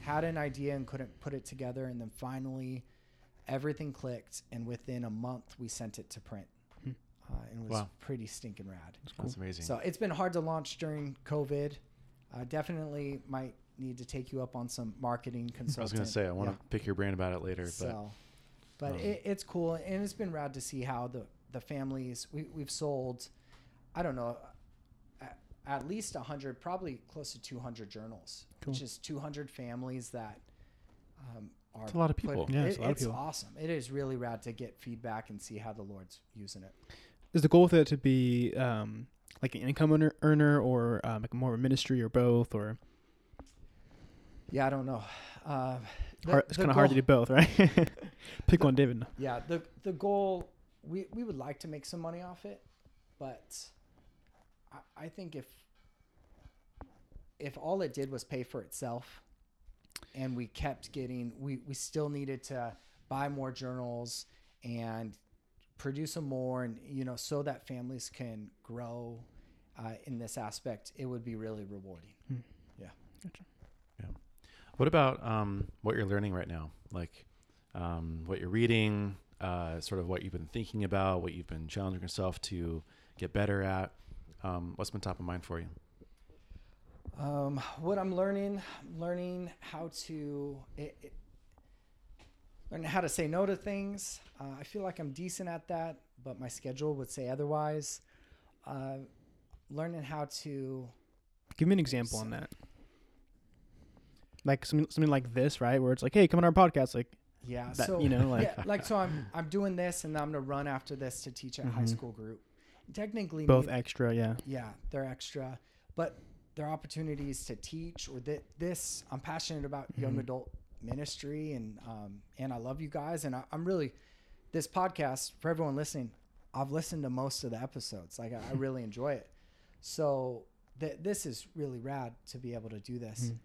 Had an idea and couldn't put it together, and then finally, everything clicked. And within a month, we sent it to print, Hmm. uh, and it was Wow. pretty stinking rad. That's amazing. So it's been hard to launch during COVID. Uh, definitely might need to take you up on some marketing consulting. I was going to say, I want to pick your brain about it later, but So, but um, it, it's cool, and it's been rad to see how the the families we we've sold. I don't know, at, least hundred, probably close to two hundred journals, which is two hundred families that um, are. It's a lot of people. Yeah, it's it- a lot of it's people. awesome. It is really rad to get feedback and see how the Lord's using it. Is the goal with it to be um, like an income earner, earner or um, like more of a ministry or both? Or Yeah, I don't know. Uh, the- hard, it's kind of hard to do both, right? <laughs> Pick one, David. Yeah, the the goal we we would like to make some money off it, but I, I think if if all it did was pay for itself, and we kept getting we we still needed to buy more journals and produce them more, and you know so that families can grow uh, in this aspect, it would be really rewarding. Yeah. Gotcha. Yeah. What about um, what you're learning right now? Like um, what you're reading, uh, sort of what you've been thinking about, what you've been challenging yourself to get better at. Um, what's been top of mind for you? Um, what I'm learning, learning how to it, it, learning how to say no to things. Uh, I feel like I'm decent at that, but my schedule would say otherwise. Uh, learning how to Give me an example on that. Like something, something like this, right? Where it's like, hey, come on our podcast. Like, yeah, That- so you know, like- yeah, like so I'm I'm doing this, and I'm gonna run after this to teach a high Mhm. school group. Technically, both extra, yeah. yeah, they're extra, but there are opportunities to teach or that this. I'm passionate about young Mhm. adult ministry, and um, and I love you guys, and I, I'm really this podcast for everyone listening. I've listened to most of the episodes. Like I, I <laughs> really enjoy it. So th- this is really rad to be able to do this. Mhm.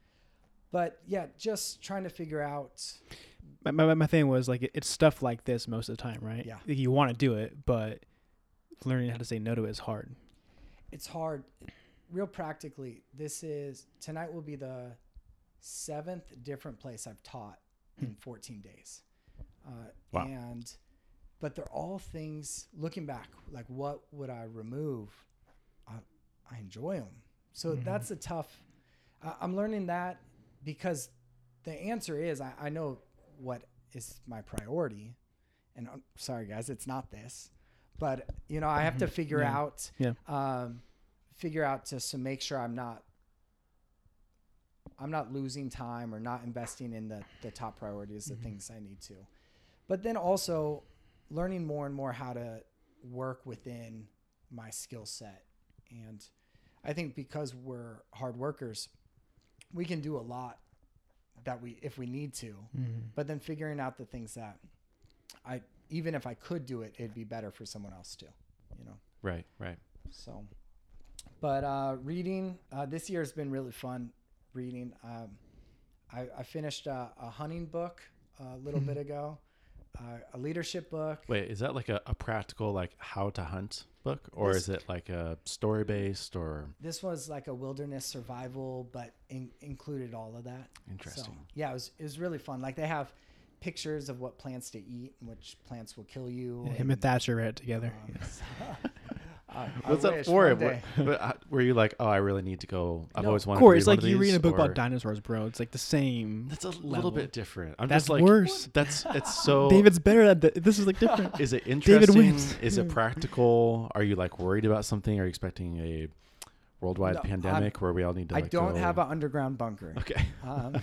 But yeah, just trying to figure out. My, my, my thing was like, it- it's stuff like this most of the time, right? Yeah. You want to do it, but learning how to say no to it is hard. It's hard. Real practically, this is tonight will be the seventh different place I've taught in 14 days. Uh, Wow. And, but they're all things. Looking back, like what would I remove? I, I enjoy them. So Mhm. that's a tough. I I'm learning that because the answer is I, I know what is my priority, and I'm sorry guys, it's not this, but you know I have to <laughs> figure Yeah. out Yeah. um, figure out to, to make sure I'm not I'm not losing time or not investing in the, the top priorities, the Mhm. things I need to. But then also learning more and more how to work within my skill set. And I think because we're hard workers, we can do a lot that we if we need to. Mm-hmm. But then figuring out the things that I even if I could do it, it'd be better for someone else too. You know. Right, right. So, but uh, reading uh, this year has been really fun. Reading, um, I, I finished a, a hunting book a little Mhm. bit ago, uh, a leadership book. Wait, is that like a, a practical like how to hunt book, or This- is it like a story based or This was like a wilderness survival, but in, included all of that. interesting? So, yeah, it was it was really fun. Like they have pictures of what plants to eat and which plants will kill you. him and Thatcher read it together. um, <laughs> Yeah. I- I What's up wish for one it? Day. but, uh, were you like, oh, I really need to go? I've always wanted. Corey, to it's read one like of you reading a these, book about dinosaurs, bro. It's like the same. That's a little bit different. I'm That's just like, worse. That's it's so. <laughs> David's better at that. This is like different. Is it <laughs> David interesting? wins. Is it practical? Are you like worried about something? Are you expecting a worldwide No, I'm- pandemic where we all need to? I Like, don't go- have an underground bunker. Okay. Um,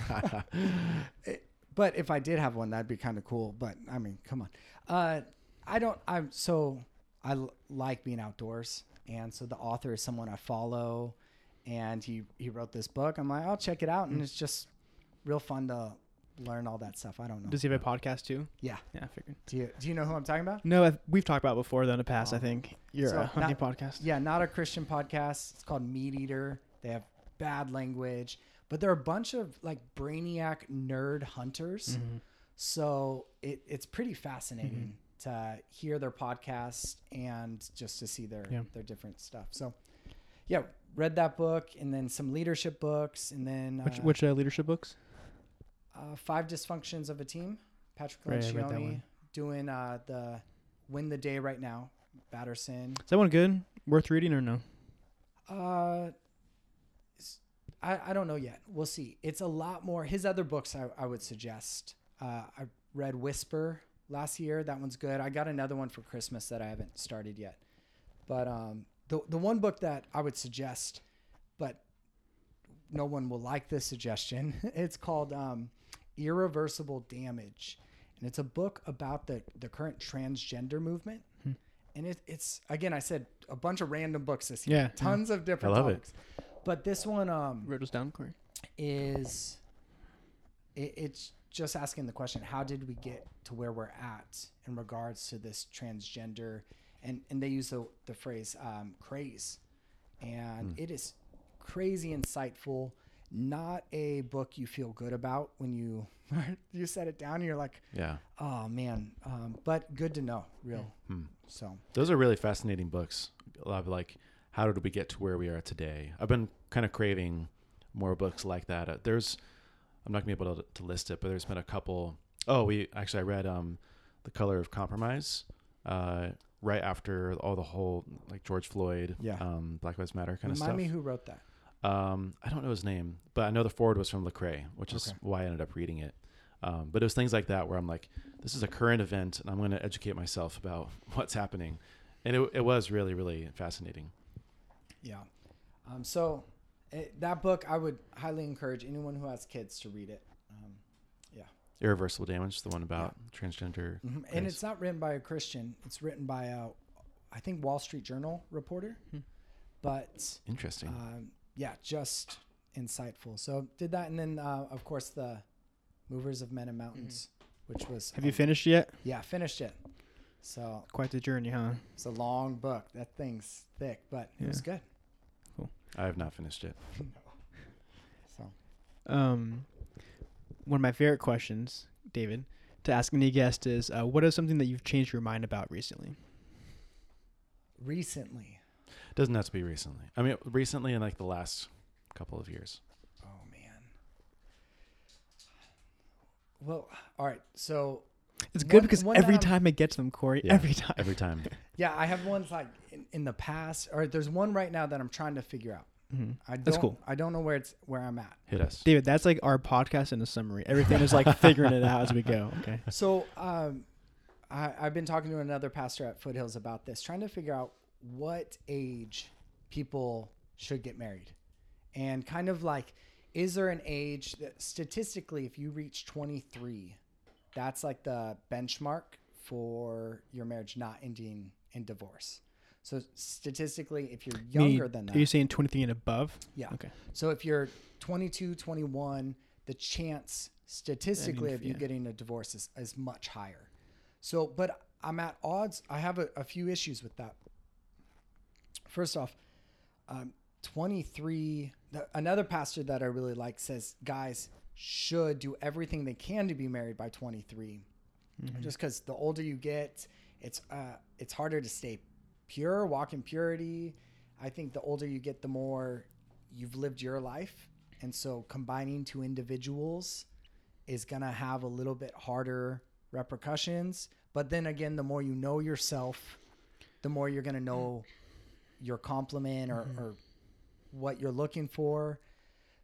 <laughs> it- but if I did have one, that'd be kind of cool. But I mean, come on. Uh, I don't. I'm so I l- like being outdoors, and so the author is someone I follow, and he he wrote this book. I'm like, I'll check it out, and Mm. it's just real fun to learn all that stuff. I don't know. Does he have a podcast too? Yeah. Yeah, I figured. Do you do you know who I'm talking about? No, I, we've talked about it before though in the past. I Oh. think you're So, a hunting not- podcast. Yeah, not a Christian podcast. It's called Meat Eater. They have bad language, but they're a bunch of like brainiac nerd hunters. Mhm. So it, it's pretty fascinating Mm-hmm. To hear their podcast and just to see their Yeah. their different stuff. So yeah, read that book and then some leadership books and then Which uh, which uh, leadership books? uh, five dysfunctions of a team. Patrick Right, I read that Lencioni one. doing uh, the win the day right now. Batterson. Is that one good? Worth reading or no? Uh, I, I don't know yet. We'll see. It's a lot more. His other books I, I would suggest. Uh, I read Whisper last year. That one's good. I got another one for Christmas that I haven't started yet. But um, the the one book that I would suggest, but no one will like this suggestion. <laughs> It's called um, Irreversible Damage, and it's a book about the the current transgender movement. Hmm. And it, it's again, I said a bunch of random books this year Yeah, yeah. tons of different I love it. But this one um, Wrote us down, Corey. is it, it's just asking the question: How did we get to where we're at in regards to this transgender? And and they use the the phrase um, "craze," and Hmm. it is crazy insightful. Not a book you feel good about when you <laughs> you set it down. And you're like, Yeah. oh man, um, but good to know, real. Hmm. So Those are really fascinating books. A lot of like, how did we get to where we are today? I've been kind of craving more books like that. Uh, there's, I'm not gonna be able to, to list it, but there's been a couple. Oh, we actually I read um, the Color of Compromise, uh, right after all the whole like George Floyd, Yeah. um, Black Lives Matter kind remind of stuff. Remind me who wrote that. Um, I don't know his name, but I know the foreword was from Lecrae, which is Okay. why I ended up reading it. Um, but it was things like that where I'm like, this is a current event, and I'm going to educate myself about <laughs> what's happening, and it, it was really really fascinating. Yeah. Um, so it, that book, I would highly encourage anyone who has kids to read it. Um, yeah. Irreversible damage, the one about transgender. mhm. And it's not written by a Christian. It's written by a, I think Wall Street Journal reporter, Hmm. but Interesting. um, yeah, just insightful. So did that, and then uh, of course the Movers of Men and Mountains, which was Mm-hmm. Have you um, finished yet? yeah finished it. So Quite the journey, huh? it's a long book. That thing's thick, but it was good. I have not finished it. <laughs> So Um, one of my favorite questions, David, to ask any guest is, uh, what is something that you've changed your mind about recently? recently, Doesn't have to be recently. I mean, recently in like the last couple of years. oh man. Well, all right. So It's good One- because one that every I'm- time it gets them, Corey. Yeah, every time. Every time. <laughs> yeah, I have ones like in, in the past, or there's one right now that I'm trying to figure out. Mhm. I don't, That's cool. I don't know where it's where I'm at. Hit us. David, that's like our podcast in a summary. Everything is like <laughs> figuring it out as we go. Okay. <laughs> So um, I, I've been talking to another pastor at Foothills about this, trying to figure out what age people should get married, and kind of like, is there an age that statistically, if you reach 23, that's like the benchmark for your marriage not ending in divorce. So statistically, if you're younger than that, Are you saying 23 and above? yeah. Okay. So if you're 22, 21, the chance statistically of you yeah. getting a divorce is, is much higher. So, but I'm at odds. I have a, a few issues with that. First off, um, 23, the, another pastor that I really like says guys should do everything they can to be married by 23. Just because the older you get, it's uh, it's harder to stay pure, walk in purity. I think the older you get, the more you've lived your life, and so combining two individuals is gonna have a little bit harder repercussions. But then again, the more you know yourself, the more you're gonna know your complement or, or what you're looking for.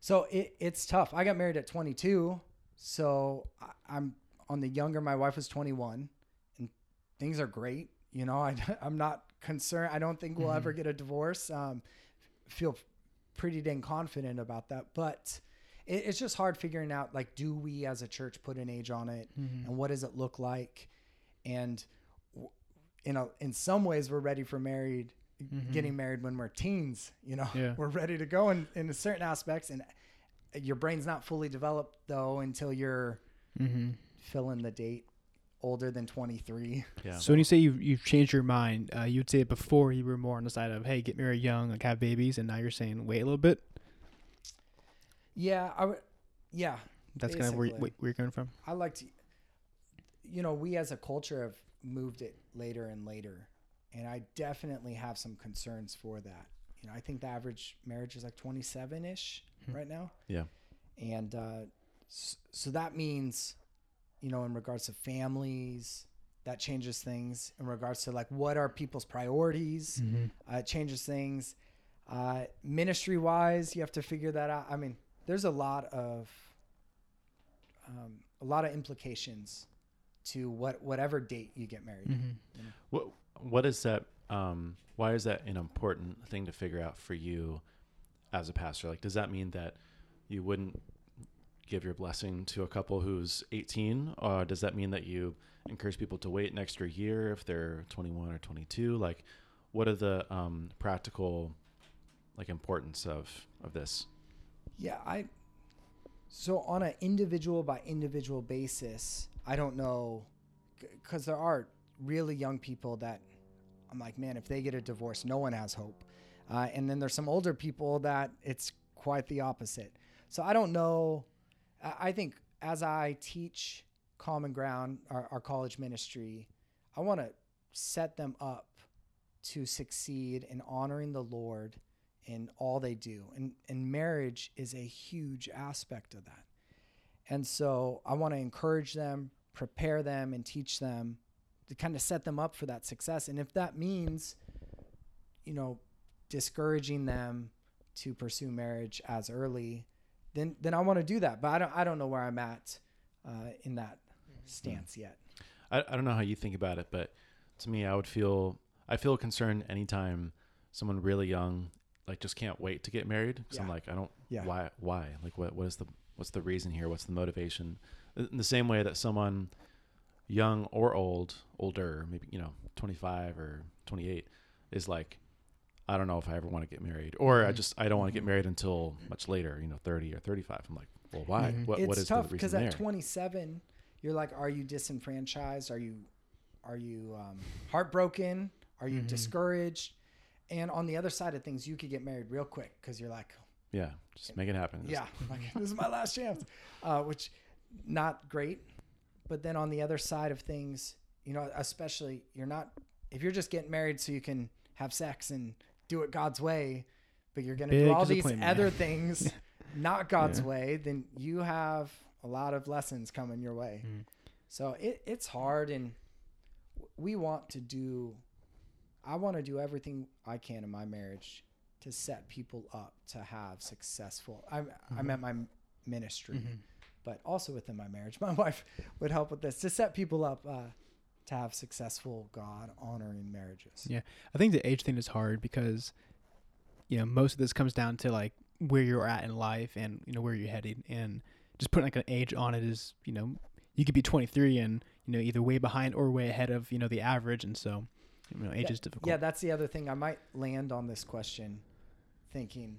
So it, it's tough. I got married at 22, so I, I'm on the younger. My wife was 21, and things are great. You know, <laughs> I, I'm not concerned. I don't think we'll ever get a divorce. Um, feel pretty dang confident about that, but it, it's just hard figuring out like, do we as a church put an age on it, Mm-hmm. and what does it look like, and you know, in some ways, we're ready for married, getting married when we're teens. You know, Mm-hmm. Yeah. <laughs> we're ready to go in in certain aspects, and your brain's not fully developed though until you're Mm-hmm. filling the date older than 23. Yeah. So when you say you've, you've changed your mind, uh, you'd say it before you were more on the side of, hey, get married young, like have babies, and now you're saying wait a little bit. Yeah, I would. Yeah, That's kind of where, Basically. where you're coming from. I like to. You know, we as a culture have moved it later and later, and I definitely have some concerns for that. You know, I think the average marriage is like 27 ish right now. Yeah. And uh, so that means, you know, in regards to families, that changes things. In regards to like what are people's priorities, uh, it changes things. Uh, ministry wise, you have to figure that out. I mean, there's a lot of um, a lot of implications to what whatever date you get married. Mm-hmm. What what is that? Um, why is that an important thing to figure out for you as a pastor? Like, does that mean that you wouldn't give your blessing to a couple who's 18, or does that mean that you encourage people to wait an extra year if they're 21 or 22? Like, what are the um, practical like importance of of this? Yeah, I. So on an individual by individual basis, I don't know, because there are really young people that I'm like, man, if they get a divorce, no one has hope. Uh, and then there's some older people that it's quite the opposite. So I don't know. I think as I teach Common Ground, our, our college ministry, I want to set them up to succeed in honoring the Lord in all they do. And, and marriage is a huge aspect of that. And so I want to encourage them, prepare them, and teach them to kind of set them up for that success. And if that means, you know, discouraging them to pursue marriage as early, then then I want to do that. But I don't I don't know where I'm at uh, in that stance yet. I, I don't know how you think about it, but to me, I would feel I feel concerned anytime someone really young like just can't wait to get married because I'm like I don't Yeah. why why like what what is the what's the reason here what's the motivation in the same way that someone young or old older maybe you know 25 or 28 is like I don't know if I ever want to get married or I Mhm. just I don't want to get married until much later you know 30 or 35 I'm like well why Mhm. what it's what is tough the because at there 27, you're like, are you disenfranchised? Are you are you um, heartbroken? Are you Mhm. discouraged? And on the other side of things, you could get married real quick because you're like, yeah just make it happen Just- yeah, <laughs> like, this is my last chance, uh, which not great. But then on the other side of things, you know, especially you're not if you're just getting married so you can have sex and do it God's way, but you're going to do all these other things <laughs> not God's Yeah. way, then you have a lot of lessons coming your way. Mm. So it, it's hard, and we want to do. I want to do everything I can in my marriage to set people up to have successful. I I meant my ministry, Mhm. But also within my marriage, <laughs> my wife would help with this to set people up uh, to have successful God honoring marriages. Yeah. I think the age thing is hard because, you know, most of this comes down to like where you're at in life and you know where you're headed, and just putting like an age on it is, you know, you could be 23 and you know either way behind or way ahead of you know the average, and so you know age Yeah, is difficult. Yeah, that's the other thing. I might land on this question thinking,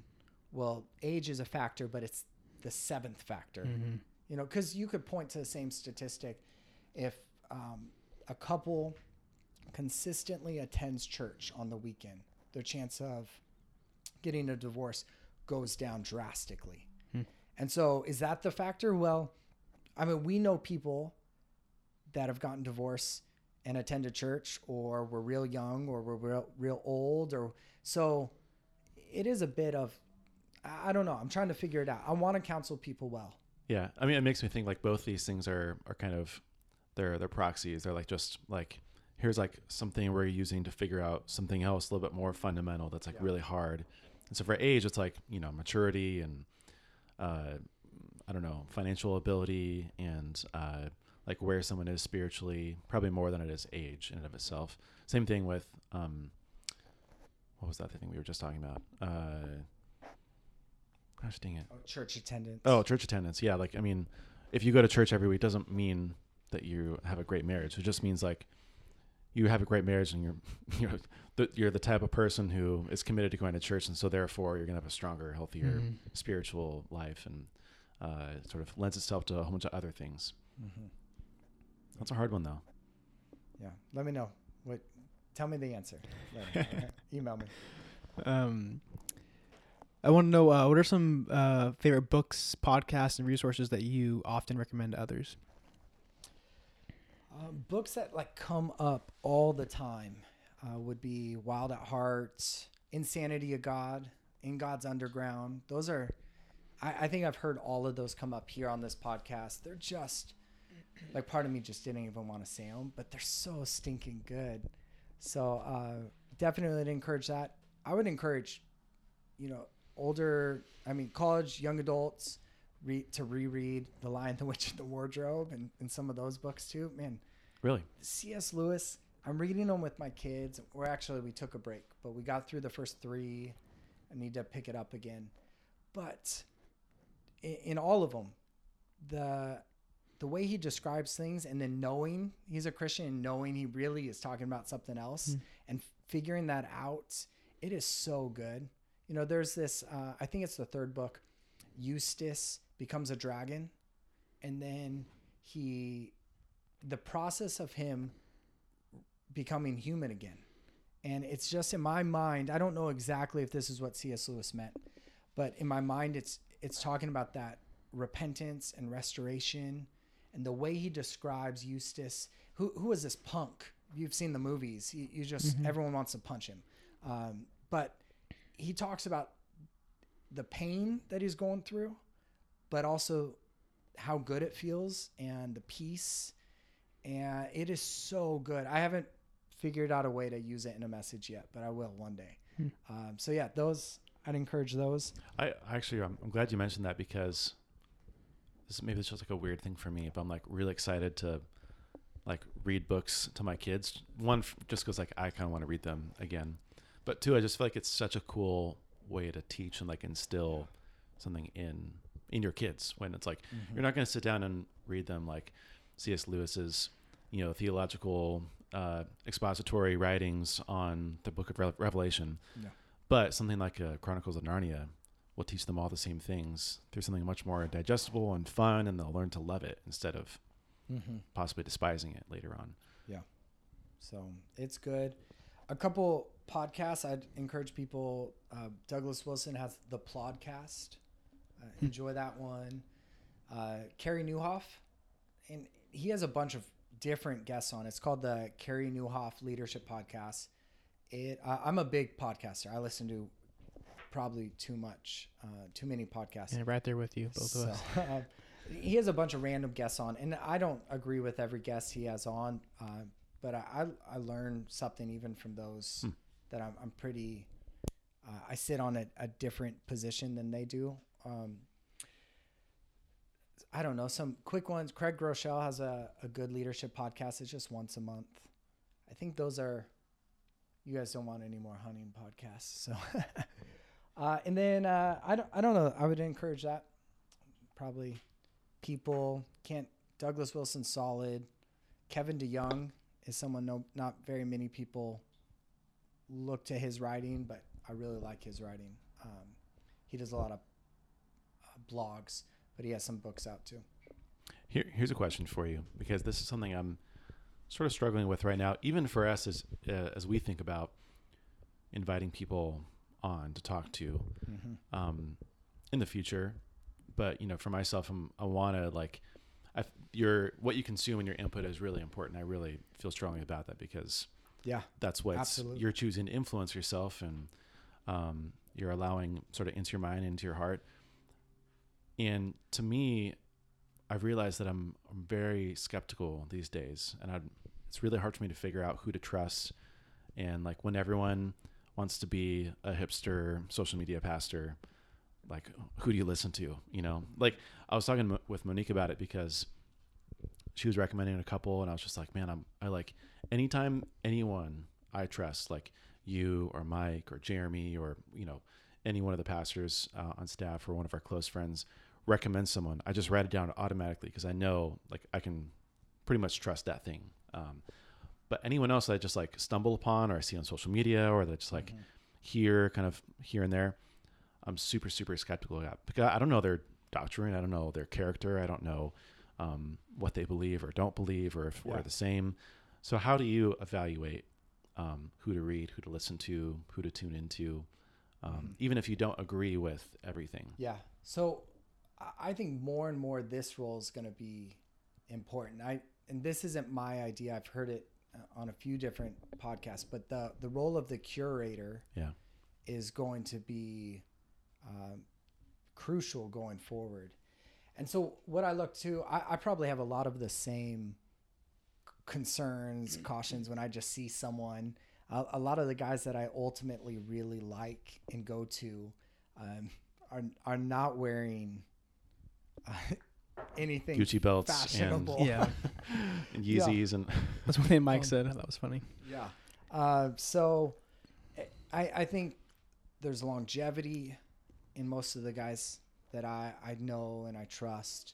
well, age is a factor, but it's the seventh factor. Mhm. You know, because you could point to the same statistic if um, a couple consistently attends church on the weekend, their chance of getting a divorce goes down drastically. Hmm. And so, is that the factor? Well, I mean, we know people that have gotten divorced and attended church, or were real young, or were real, real old, or so. It is a bit of, I I don't know. I'm trying to figure it out. I want to counsel people well. Yeah, I mean, it makes me think like both these things are are kind of they're they're proxies. They're like just like here's like something we're using to figure out something else a little bit more fundamental that's like Yeah. really hard. And so for age, it's like you know maturity and uh, I don't know financial ability and uh, like where someone is spiritually, probably more than it is age in and of itself. Same thing with um, what was that thing we were just talking about? Uh, gosh dang it. Oh, church attendance. Oh, church attendance. Yeah, like I mean, if you go to church every week, doesn't mean that you have a great marriage. It just means like you have a great marriage, and you're <laughs> you know the, you're the type of person who is committed to going to church, and so therefore you're gonna have a stronger, healthier Mhm. spiritual life, and uh, it sort of lends itself to a whole bunch of other things. Mhm. That's a hard one though. Yeah. Let me know. What? Tell me the answer. Later, all right? Email me. Um, I want to know uh, what are some uh, favorite books, podcasts, and resources that you often recommend to others. Um, books that like come up all the time uh, would be Wild at Heart, Insanity of God, In God's Underground. Those are, I, I think I've heard all of those come up here on this podcast. They're just like part of me just didn't even want to say them, but they're so stinking good. So uh, definitely encourage that. I would encourage, you know, older, I mean, college, young adults. Read, to reread The Lion, the Witch, and the Wardrobe, and, and some of those books too. Man, Really? C.S. Lewis. I'm reading them with my kids. We're actually we took a break, but we got through the first three. I need to pick it up again. But in, in all of them, the the way he describes things, and then knowing he's a Christian, and knowing he really is talking about something else, Hmm. and figuring that out, it is so good. You know, there's this. Uh, I think it's the third book. Eustace becomes a dragon, and then he the process of him becoming human again. And it's just in my mind, I don't know exactly if this is what C.S. Lewis meant, but in my mind it's it's talking about that repentance and restoration and the way he describes Eustace, who who is this punk? You've seen the movies. You, you just Mhm. everyone wants to punch him. Um, but he talks about the pain that he's going through, but also how good it feels and the peace and it is so good. I haven't figured out a way to use it in a message yet, but I will one day. Hmm. Um, so yeah, those I'd encourage those. I actually, I'm, I'm glad you mentioned that because this maybe it's just like a weird thing for me, but I'm like really excited to like read books to my kids. One, just because like I kind of want to read them again, but two, I just feel like it's such a cool way to teach and like instill something in in your kids when it's like Mm-hmm. you're not going to sit down and read them like C.S. Lewis's you know theological uh, expository writings on the Book of Re- Revelation, No. but something like uh, Chronicles of Narnia will teach them all the same things through something much more digestible and fun, and they'll learn to love it instead of Mm-hmm. possibly despising it later on. Yeah, so it's good. A couple podcasts I'd encourage people. Uh, Douglas Wilson has the Plodcast. Uh, enjoy that one. Uh, Carey Nieuwhof, and he has a bunch of different guests on. It's called the Carey Nieuwhof Leadership Podcast. It. I I'm a big podcaster. I listen to probably too much, uh, too many podcasts. And right there with you, both of us. <laughs> Uh, he has a bunch of random guests on, and I don't agree with every guest he has on, uh, but I, I I learn something even from those Hmm. that I'm, I'm pretty. Uh, I sit on a, a different position than they do. Um, I don't know some quick ones. Craig Groeschel has a, a good leadership podcast. It's just once a month. I think those are. You guys don't want any more hunting podcasts, so. <laughs> uh, and then uh, I don't I don't know. I would encourage that. Probably people can't. Douglas Wilson solid. Kevin DeYoung is someone no not very many people look to his writing, but I really like his writing. Um, he does a lot of uh, blogs, but he has some books out too. Here, here's a question for you because this is something I'm sort of struggling with right now, even for us as uh, as we think about inviting people on to talk to um, in the future. But you know, for myself, I'm, I want to like, I, your what you consume and your input is really important. I really feel strongly about that because Yeah, that's what Absolutely. you're choosing to influence yourself and um, you're allowing sort of into your mind into your heart and to me i've realized that i'm, I'm very skeptical these days and i it's really hard for me to figure out who to trust and like when everyone wants to be a hipster social media pastor like who do you listen to you know like i was talking with monique about it because she was recommending a couple and i was just like man i'm i like anytime anyone i trust like you or mike or jeremy or you know any one of the pastors uh, on staff or one of our close friends recommends someone i just write it down automatically because i know like i can pretty much trust that thing um, but anyone else that i just like stumble upon or i see on social media or that just like Mm-hmm. hear kind of here and there i'm super super skeptical about because i don't know their doctrine i don't know their character i don't know um, what they believe or don't believe or if Yeah. we're the same so how do you evaluate um, who to read who to listen to who to tune into um, Mhm. even if you don't agree with everything Yeah. So I- I think more and more this role is going to be important. I and this isn't my idea. I've heard it uh, on a few different podcasts, but the the role of the curator Yeah. is going to be um, crucial going forward. And so what I look to, I, I probably have a lot of the same concerns, cautions when I just see someone. A, a lot of the guys that I ultimately really like and go to um, are are not wearing uh, <laughs> anything Gucci belts and, Yeah. <laughs> <laughs> and Yeah. Yeezys and That's one thing Mike Um, said. That was funny. Yeah. Uh, so I, I think there's longevity in most of the guys that I, I know and I trust.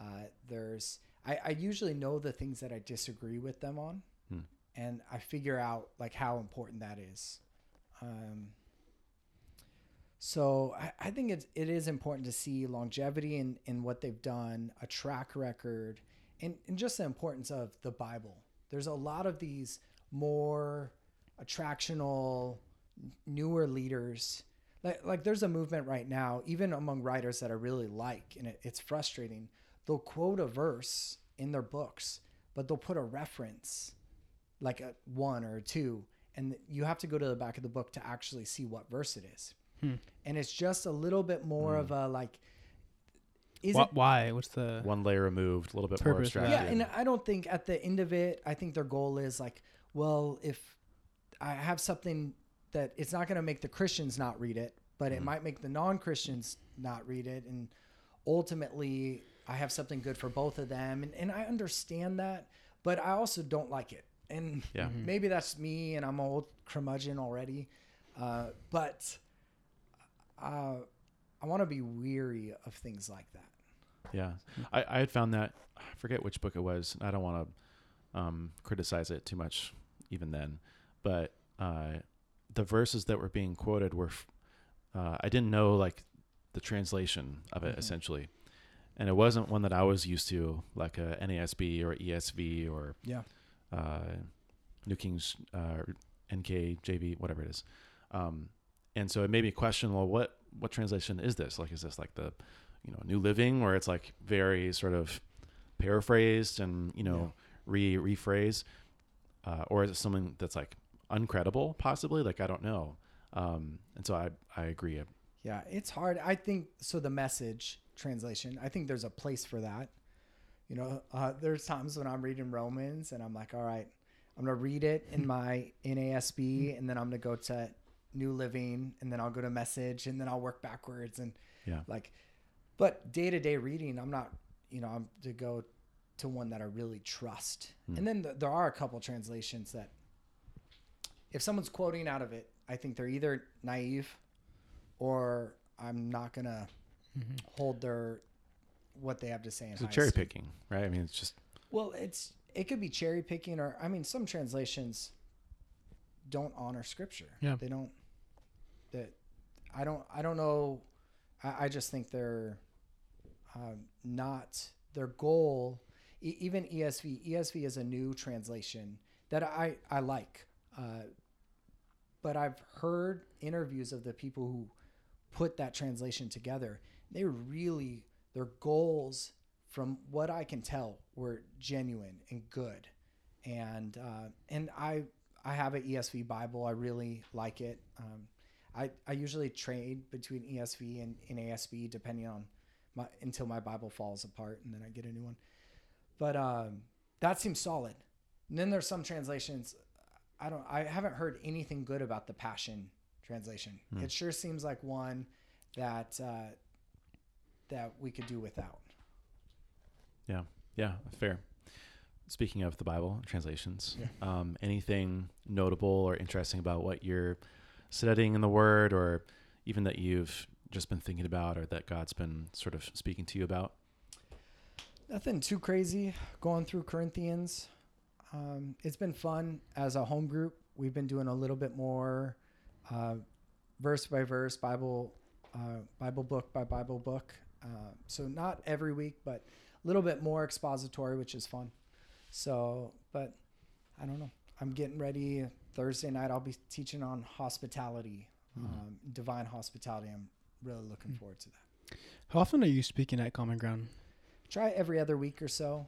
Uh, there's I, I usually know the things that I disagree with them on, Hmm. and I figure out like how important that is. Um, so I, I think it's it is important to see longevity in, in what they've done, a track record, and, and just the importance of the Bible. There's a lot of these more attractional, newer leaders. Like, like there's a movement right now, even among writers that I really like, and it, it's frustrating. They'll quote a verse in their books, but they'll put a reference, like a one or a two, and you have to go to the back of the book to actually see what verse it is. Hmm. And it's just a little bit more of a like, is Why, it why? What's the one layer removed, a little bit more Purpose for that. abstracted. yeah, and I don't think at the end of it, I think their goal is like, well, if I have something that it's not going to make the Christians not read it, but it Mhm. might make the non-Christians not read it, and ultimately, I have something good for both of them, and, and I understand that, but I also don't like it, and Yeah. Mhm. maybe that's me, and I'm old curmudgeon already, uh, but uh, I want to be weary of things like that. Yeah, I, I had found that I forget which book it was. I don't want to um, criticize it too much, even then. But uh, the verses that were being quoted were, uh, I didn't know like the translation of it Mhm. essentially, and it wasn't one that I was used to, like a NASB or ESV or Yeah. uh, New King's uh, NK JV, whatever it is. Um, and so it made me question, well, what what translation is this? Like, is this like the you know New Living, where it's like very sort of paraphrased and you know re rephrase, uh, or is it something that's like uncredible, possibly? Like I don't know. Um, and so I I agree. Yeah, it's hard. I think so. The message translation, I think there's a place for that. You know, uh, there's times when I'm reading Romans and I'm like, all right, I'm gonna read it in my NASB, and then I'm gonna go to New Living, and then I'll go to Message, and then I'll work backwards, and Yeah. like, but day to day reading, I'm not, you know, I'm to go to one that I really trust, Hmm. and then th- there are a couple translations that, if someone's quoting out of it, I think they're either naive or I'm not gonna Mhm. hold their what they have to say in It's a cherry esteem. picking, right? I mean, it's just Well, it's it could be cherry picking, or I mean, some translations don't honor scripture. Yeah. they don't. That I don't. I don't know. I, I just think they're um, not their goal. E- even ESV. ESV is a new translation that I I like. Uh, but I've heard interviews of the people who put that translation together. They really their goals, from what I can tell, were genuine and good. And uh, and I I have an ESV Bible. I really like it. Um, I I usually trade between ESV and NASB depending on my until my Bible falls apart and then I get a new one. But um, that seems solid. And then there's some translations. I don't. I haven't heard anything good about the Passion translation. Hmm. It sure seems like one that uh, that we could do without. Yeah, yeah, fair. Speaking of the Bible translations, Yeah. um, anything notable or interesting about what you're studying in the Word, or even that you've just been thinking about, or that God's been sort of speaking to you about? Nothing too crazy going through Corinthians. Um, it's been fun as a home group. We've been doing a little bit more uh, verse by verse Bible, uh, Bible book by Bible book. Uh, so not every week, but a little bit more expository, which is fun. So, but I don't know. I'm getting ready. Thursday night, I'll be teaching on hospitality, Mhm. um, divine hospitality. I'm really looking Mm. forward to that. How often are you speaking at Common Ground? try every other week or so.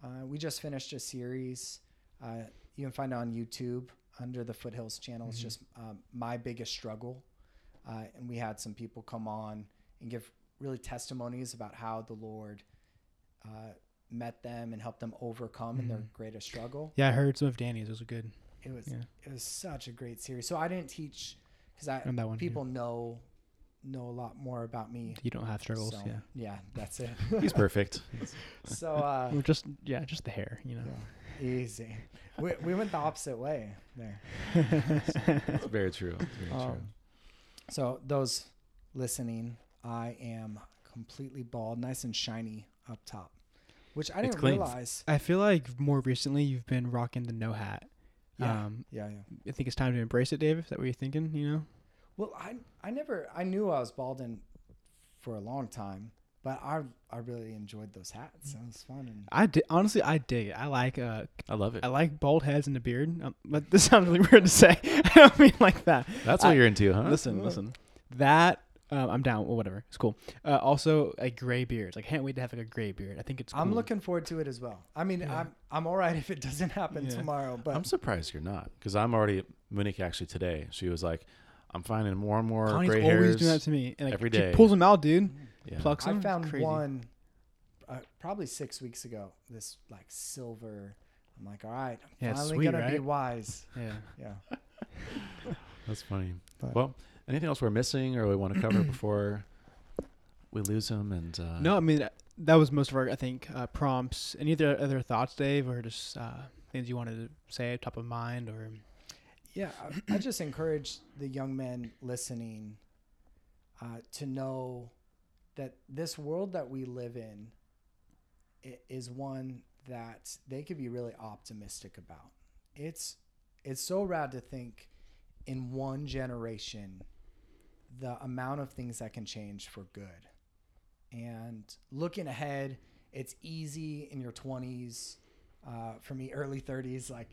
Uh, we just finished a series. Uh, you can find it on YouTube under the Foothills channel. It's Mhm. just um, my biggest struggle, uh, and we had some people come on and give really testimonies about how the Lord uh, met them and helped them overcome in their Mhm. greatest struggle. Yeah, I heard some of Danny's. It was good. It was Yeah. it was such a great series. So I didn't teach because I And that one. yeah. people know know a lot more about me. You don't have struggles. So, yeah. yeah, that's it. He's perfect. <laughs> so uh, Or just yeah, just the hair. You know. Easy. We, we went the opposite way there. It's very true. It's very true. Um, so those listening, I am completely bald, nice and shiny up top, which I didn't realize. I feel like more recently you've been rocking the no hat. Yeah. Um, Yeah, yeah. I think it's time to embrace it, Dave. Is that what you're thinking? You know. Well, I I never I knew I was balding for a long time, but I I really enjoyed those hats. It was fun and I di- honestly I dig it. I like uh I love it. I like bald heads and a beard. Um, but <laughs> this sounds really weird to say. <laughs> I don't mean like that. That's what I- you're into, huh? Listen, listen. That um, I'm down. Well, whatever. It's cool. Uh, also, a gray beard. Like, can't wait to have like a gray beard. I think it's. Cool. I'm looking forward to it as well. I mean, Yeah. I'm I'm all right <laughs> if it doesn't happen Yeah. tomorrow, but I'm surprised you're not, because I'm already. Monique actually today, she was like, "I'm finding more and more Connie's gray always hairs doing that to me. And like, every she pulls them out, dude. Yeah. Plucks them. I It's found crazy. one uh, probably six weeks ago. This like silver. I'm like, all right, I'm Yeah, it's finally sweet, gonna be wise. <laughs> Yeah. Yeah. <laughs> That's funny. But- well, Anything else we're missing or we want to cover before we lose them? And uh, no, I mean uh, that was most of our I think uh, prompts. Any other other thoughts, Dave, or just uh, things you wanted to say top of mind, or Yeah, I, I just encourage the young men listening uh, to know that this world that we live in is one that they could be really optimistic about. It's it's so rad to think in one generation the amount of things that can change for good. And looking ahead, it's easy in your 20s, uh, for me, early 30s, like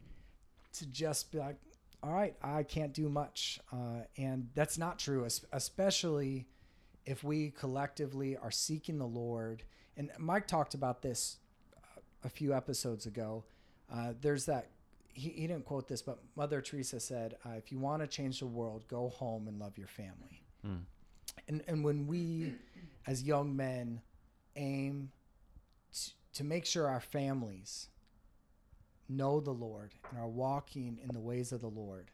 to just be like, all right, I can't do much. Uh, and that's not true, especially if we collectively are seeking the Lord. And Mike talked about this uh, a few episodes ago. Uh, there's that, he, he didn't quote this, but Mother Teresa said, uh, if you want to change the world, go home and love your family. Mm. And, and when we, as young men, aim t- to make sure our families know the Lord and are walking in the ways of the Lord.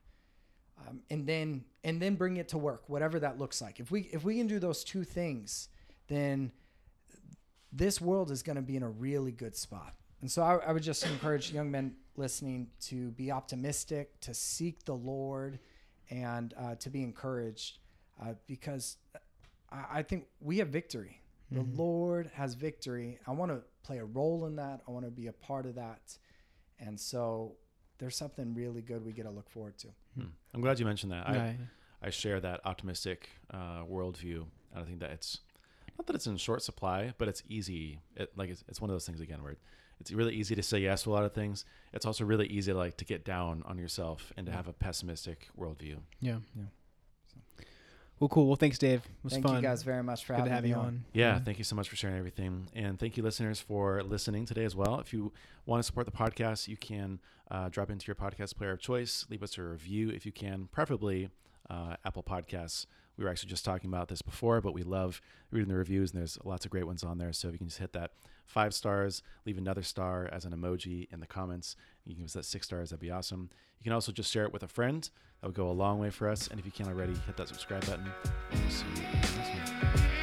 Um, and then and then bring it to work, whatever that looks like. If we if we can do those two things, then this world is going to be in a really good spot. And so I, I would just encourage young men listening to be optimistic, to seek the Lord, and uh, to be encouraged, uh, because I, I think we have victory. The Lord has victory. I want to play a role in that. I want to be a part of that. And so there's something really good we get to look forward to. Hmm. I'm glad you mentioned that. I, Yeah. I share that optimistic uh, worldview. And I think that it's not that it's in short supply, but it's easy. It, like it's, it's one of those things again where it's really easy to say yes to a lot of things. It's also really easy to like to get down on yourself and to have a pessimistic worldview. yeah. Yeah. Well, cool. Well, thanks, Dave. It was Thank fun. you guys very much for Good to having have me you on. on. Yeah, thank you so much for sharing everything. And thank you, listeners, for listening today as well. If you want to support the podcast, you can uh, drop into your podcast player of choice, leave us a review if you can, preferably uh, Apple Podcasts. We were actually just talking about this before, but we love reading the reviews, and there's lots of great ones on there. So if you can just hit that five stars, leave another star as an emoji in the comments. You can give us that six stars, that'd be awesome. You can also just share it with a friend. That would go a long way for us. And if you can't already, hit that subscribe button. And we'll see you next one.